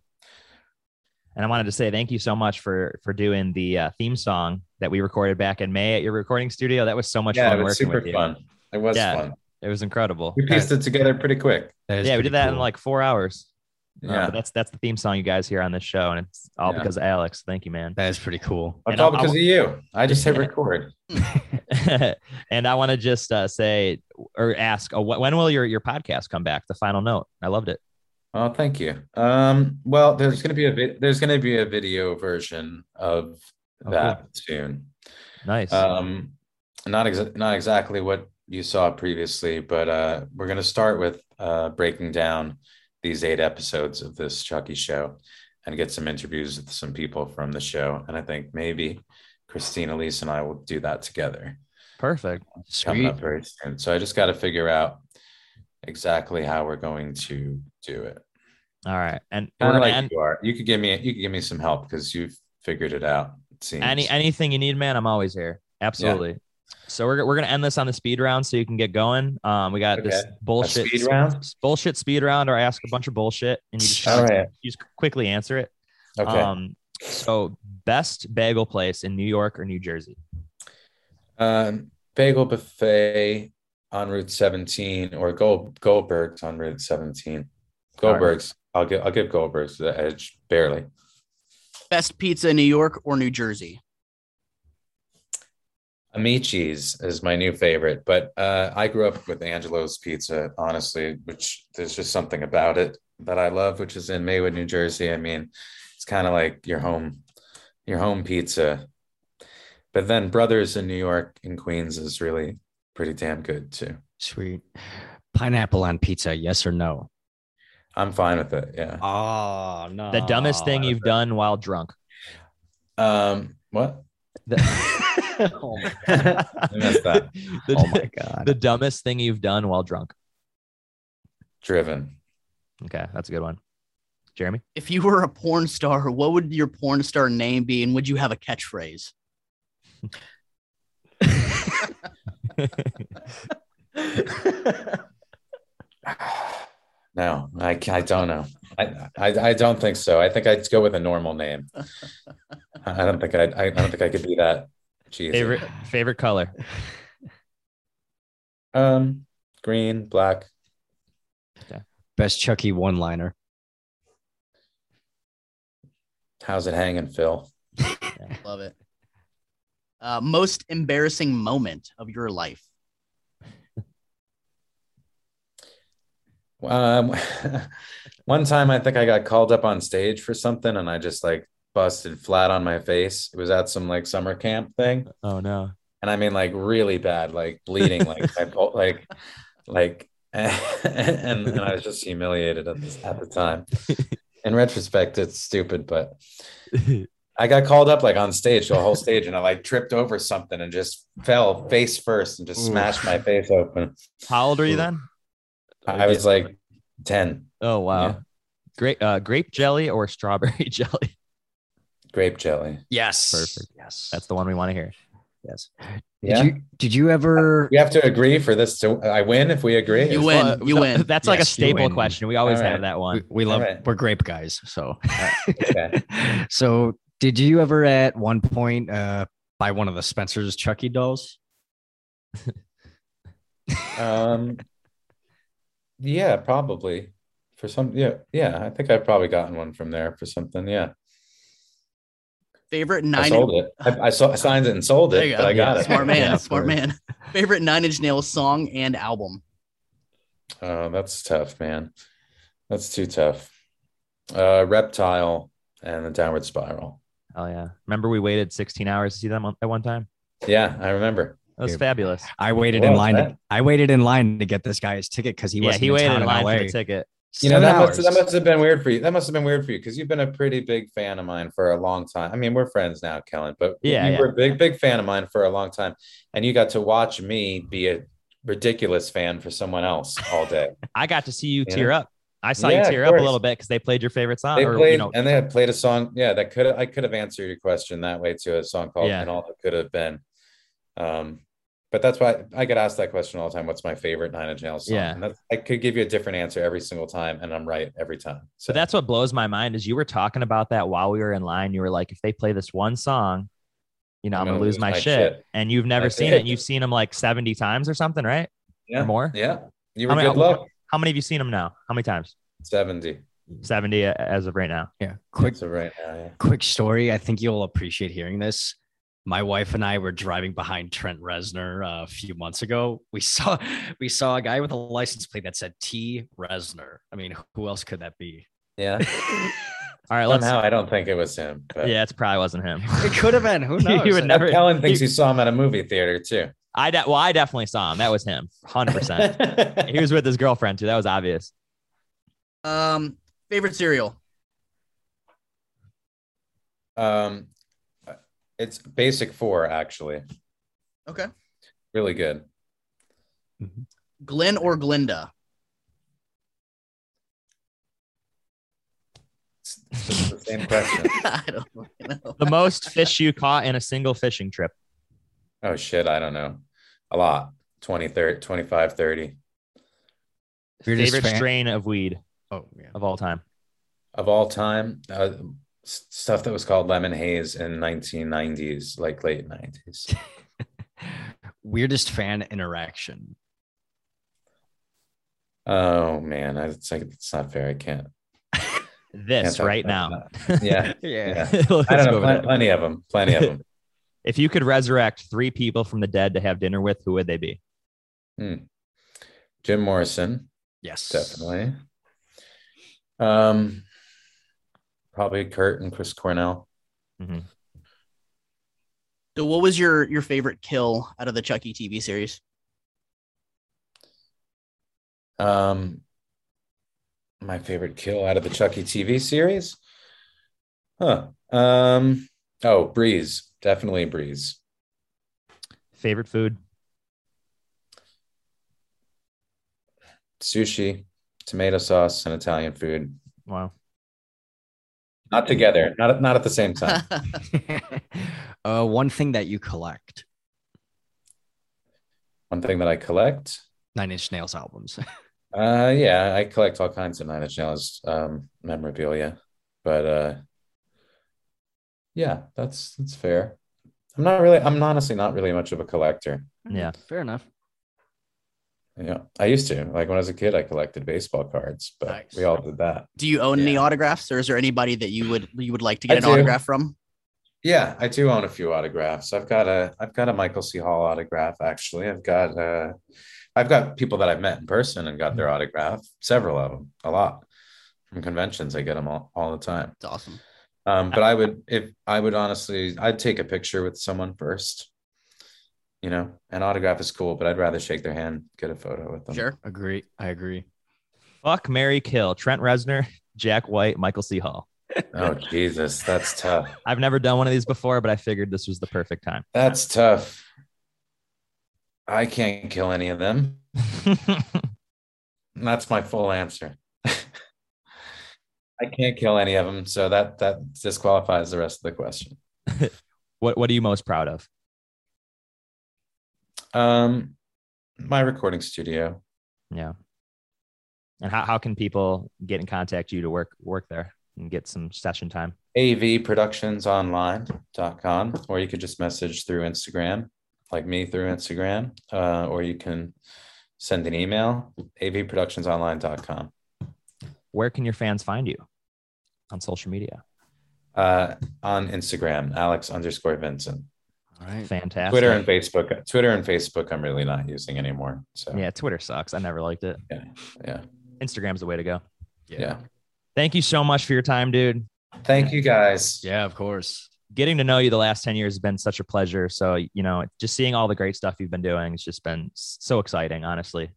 And I wanted to say thank you so much for for doing the uh, theme song that we recorded back in May at your recording studio. That was so much yeah fun it was super fun. It was Yeah. fun It was incredible. we pieced it together pretty quick That is yeah, we did that in like four hours. Uh, yeah but that's that's the theme song you guys hear on this show, and it's all Yeah. because of Alex. Thank you, man. That is pretty cool. it's and all I- I because of you i just hit record and I want to just uh, say or ask, uh, when will your your podcast come back? The final note. I loved it. Oh, thank you. Um, well, there's going to be a vid- there's going to be a video version of Oh, that soon. Nice. Um, not exa- not exactly what you saw previously, but uh, we're going to start with uh, breaking down these eight episodes of this Chucky show and get some interviews with some people from the show. And I think maybe Christine Elise, and I will do that together Perfect. coming up very soon. So I just got to figure out exactly how we're going to do it. All right. And Kind of like end you are. You could give me you could give me some help because you've figured it out. It seems. any anything you need, man. I'm always here. Absolutely. So we're, we're gonna end this on the speed round so you can get going. Um, we got this Okay. bullshit speed round? bullshit speed round, or I ask a bunch of bullshit and you just All right. you just quickly answer it. Okay. Um, so best bagel place in New York or New Jersey? um, bagel buffet on Route 17 or Gold Goldberg's on Route 17. All right. Goldberg's. I'll give I'll give Goldberg's the edge barely. Best pizza in New York or New Jersey? Amici's is my new favorite, but uh, I grew up with Angelo's Pizza, honestly, which there's just something about it that I love, which is in Maywood, New Jersey. I mean, it's kind of like your home, your home pizza. But then Brothers in New York and Queens is really pretty damn good too. Sweet. Pineapple on pizza, yes or no? I'm fine with it. Yeah. Oh no. The dumbest thing you've done while drunk. Um, what? The, oh my, I missed that. the, oh my god. the dumbest thing you've done while drunk. Driven. Okay, that's a good one. Jeremy. If you were a porn star, what would your porn star name be, and would you have a catchphrase? No, I, I don't know. I, I I don't think so. I think I'd go with a normal name. I don't think I'd, I I don't think I could be that cheesy. Favorite favorite color. Um, green, black. Best Chucky one liner. How's it hanging, Phil? Love it. Uh, most embarrassing moment of your life? Um, one time I think I got called up on stage for something and I just like busted flat on my face. It was at some like summer camp thing. Oh no. and I mean like really bad, like bleeding, like I felt like like and, and I was just humiliated at, this, at the time. In retrospect, it's stupid, but I got called up like on stage, the whole stage, and I like tripped over something and just fell face first and just Oof. smashed my face open. How old are you then? I was like 10, Oh wow. Yeah. Grape uh, grape jelly or strawberry jelly. Grape jelly. Yes. Perfect. Yes. That's the one we want to hear. yes. Yeah. Did you did you ever We have to agree for this to I win if we agree. You win. Well, you th- win. That's like a staple question. We always All have that one. we love Alright. we're grape guys. So okay. so did you ever at one point uh buy one of the Spencer's Chucky dolls? Um, yeah, probably for some. Yeah, yeah. I think I've probably gotten one from there for something. Yeah. Favorite I sold it. I, I, saw, I signed it and sold it. But I got yeah. it. Smart man. yeah, smart man. Favorite Nine Inch Nails song and album. Oh, that's tough, man. That's too tough. Uh, Reptile and the Downward Spiral. Oh yeah. Remember we waited 16 hours to see them at one time? Yeah, I remember. That was fabulous. I waited Whoa, in line. To, I waited in line to get this guy's ticket because he yeah, wasn't he in waited town in line LA. for the ticket. You know that must, that must have been weird for you. That must have been weird for you because you've been a pretty big fan of mine for a long time. I mean, we're friends now, Kellen, but Yeah, you yeah. were a big, big fan of mine for a long time, and you got to watch me be a ridiculous fan for someone else all day. I got to see you Yeah. tear up. I saw Yeah, you tear up a little bit because they played your favorite song. they or, played you know, and they had played a song. Yeah, that could I could have answered your question that way too. A song called Yeah. "And All That Could Have Been." Um, but that's why I get asked that question all the time. What's my favorite Nine Inch Nails song? Yeah. And that's, I could give you a different answer every single time, and I'm right every time. So So that's what blows my mind is you were talking about that while we were in line. You were like, if they play this one song, you know, I'm, gonna, lose my, shit. shit. And you've never That's seen it. it. And you've seen them like 70 times or something, right? yeah, Or more. Yeah, you How were many- good uh, luck. How many have you seen them now? How many times? Seventy. 70 uh, as of right now. Yeah. Quick So right now, yeah. quick story. I think you'll appreciate hearing this. My wife and I were driving behind Trent Reznor uh, a few months ago. We saw we saw a guy with a license plate that said T Reznor. I mean, who else could that be? Yeah. All right, let's. Somehow I don't think it was him. But Yeah, it probably wasn't him. It could have been. Who You knows? would never- Kellen thinks he- he saw him at a movie theater too. I de- well, I definitely saw him. That was him, hundred percent. He was with his girlfriend too. That was obvious. Um, favorite cereal. um, it's basic four actually. Okay. Really good. Glenn or Glinda. It's, it's the same question. I don't know. The most fish you caught in a single fishing trip. oh shit, I don't know. A lot. 20, 30, 25, 30 Weirdest Favorite strain of weed Oh yeah. of all time. of all time. Uh, s- stuff that was called lemon haze in 1990s, like late 90s. Weirdest fan interaction. Oh man, I- it's like it's not fair. I can't. This can't right now. Yeah, Yeah. yeah. I don't know. Plenty, plenty of them. Plenty of them. If you could resurrect three people from the dead to have dinner with, who would they be? Jim Morrison, Yes. definitely. Um, probably Kurt and Chris Cornell. So, what was your your favorite kill out of the Chucky TV series? Um, my favorite kill out of the Chucky TV series. Huh. Um. Oh, Breeze. Definitely Breeze. Favorite food? Sushi, tomato sauce, and Italian food. Wow. Not together. Not not at the same time. uh, one thing that you collect. One thing that I collect. Nine Inch Nails albums. Uh, yeah, I collect all kinds of Nine Inch Nails um, memorabilia, but uh, yeah, that's that's fair. I'm not really. I'm honestly not really much of a collector. Yeah. Fair enough. Yeah, I used to. Like when I was a kid, I collected baseball cards, but Nice. we all did that. Do you own any autographs, or is there anybody that you would you would like to get I an do. autograph from? Yeah, I do own a few autographs. I've got a I've got a Michael C. Hall autograph actually. I've got uh I've got people that I've met in person and got their autograph, several of them, a lot. From conventions, I get them all, all the time. It's awesome. Um, but I would if I would honestly I'd take a picture with someone first. You know, an autograph is cool, but I'd rather shake their hand, get a photo with them. Sure. Agree. I agree. Fuck Mary Kill. Trent Reznor, Jack White, Michael C. Hall. Oh Jesus, that's tough. I've never done one of these before, but I figured this was the perfect time. That's tough. I can't kill any of them. That's my full answer. I can't kill any of them, so that that disqualifies the rest of the question. what What are you most proud of? Um, my recording studio. Yeah. And how, how can people get in contact you to work work there and get some session time? avproductionsonline.com or you could just message through instagram like me through instagram uh, or you can send an email avproductionsonline.com Where can your fans find you on social media? Uh, on Instagram, Alex underscore Vincent. All right. Fantastic. Twitter and Facebook. Twitter and Facebook, I'm really not using anymore. So Yeah, Twitter sucks. I never liked it. yeah, Yeah. Instagram's the way to go. yeah. Thank you so much for your time, dude. Thank you guys. Yeah, of course. Getting to know you the last 10 years has been such a pleasure. So, you know, just seeing all the great stuff you've been doing, it's just been so exciting, honestly.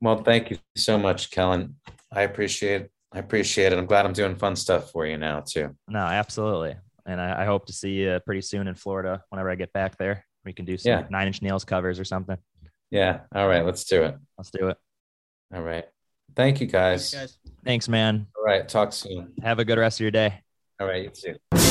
Well, thank you so much, Kellen. I appreciate I appreciate it. I'm glad I'm doing fun stuff for you now too. No, absolutely. And I, I hope to see you pretty soon in Florida whenever I get back there. We can do some Yeah. nine inch nails covers or something. Yeah. All right. Let's do it. Let's do it. All right. Thank you guys. Thanks, guys. Thanks, man. All right. Talk soon. Have a good rest of your day. All right. You too.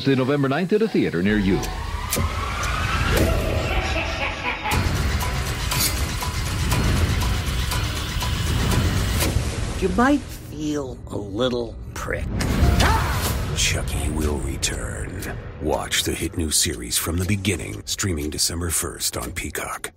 Wednesday, November 9th at a theater near you. You might feel a little prick. Chucky will return. Watch the hit new series from the beginning, streaming December 1st on Peacock.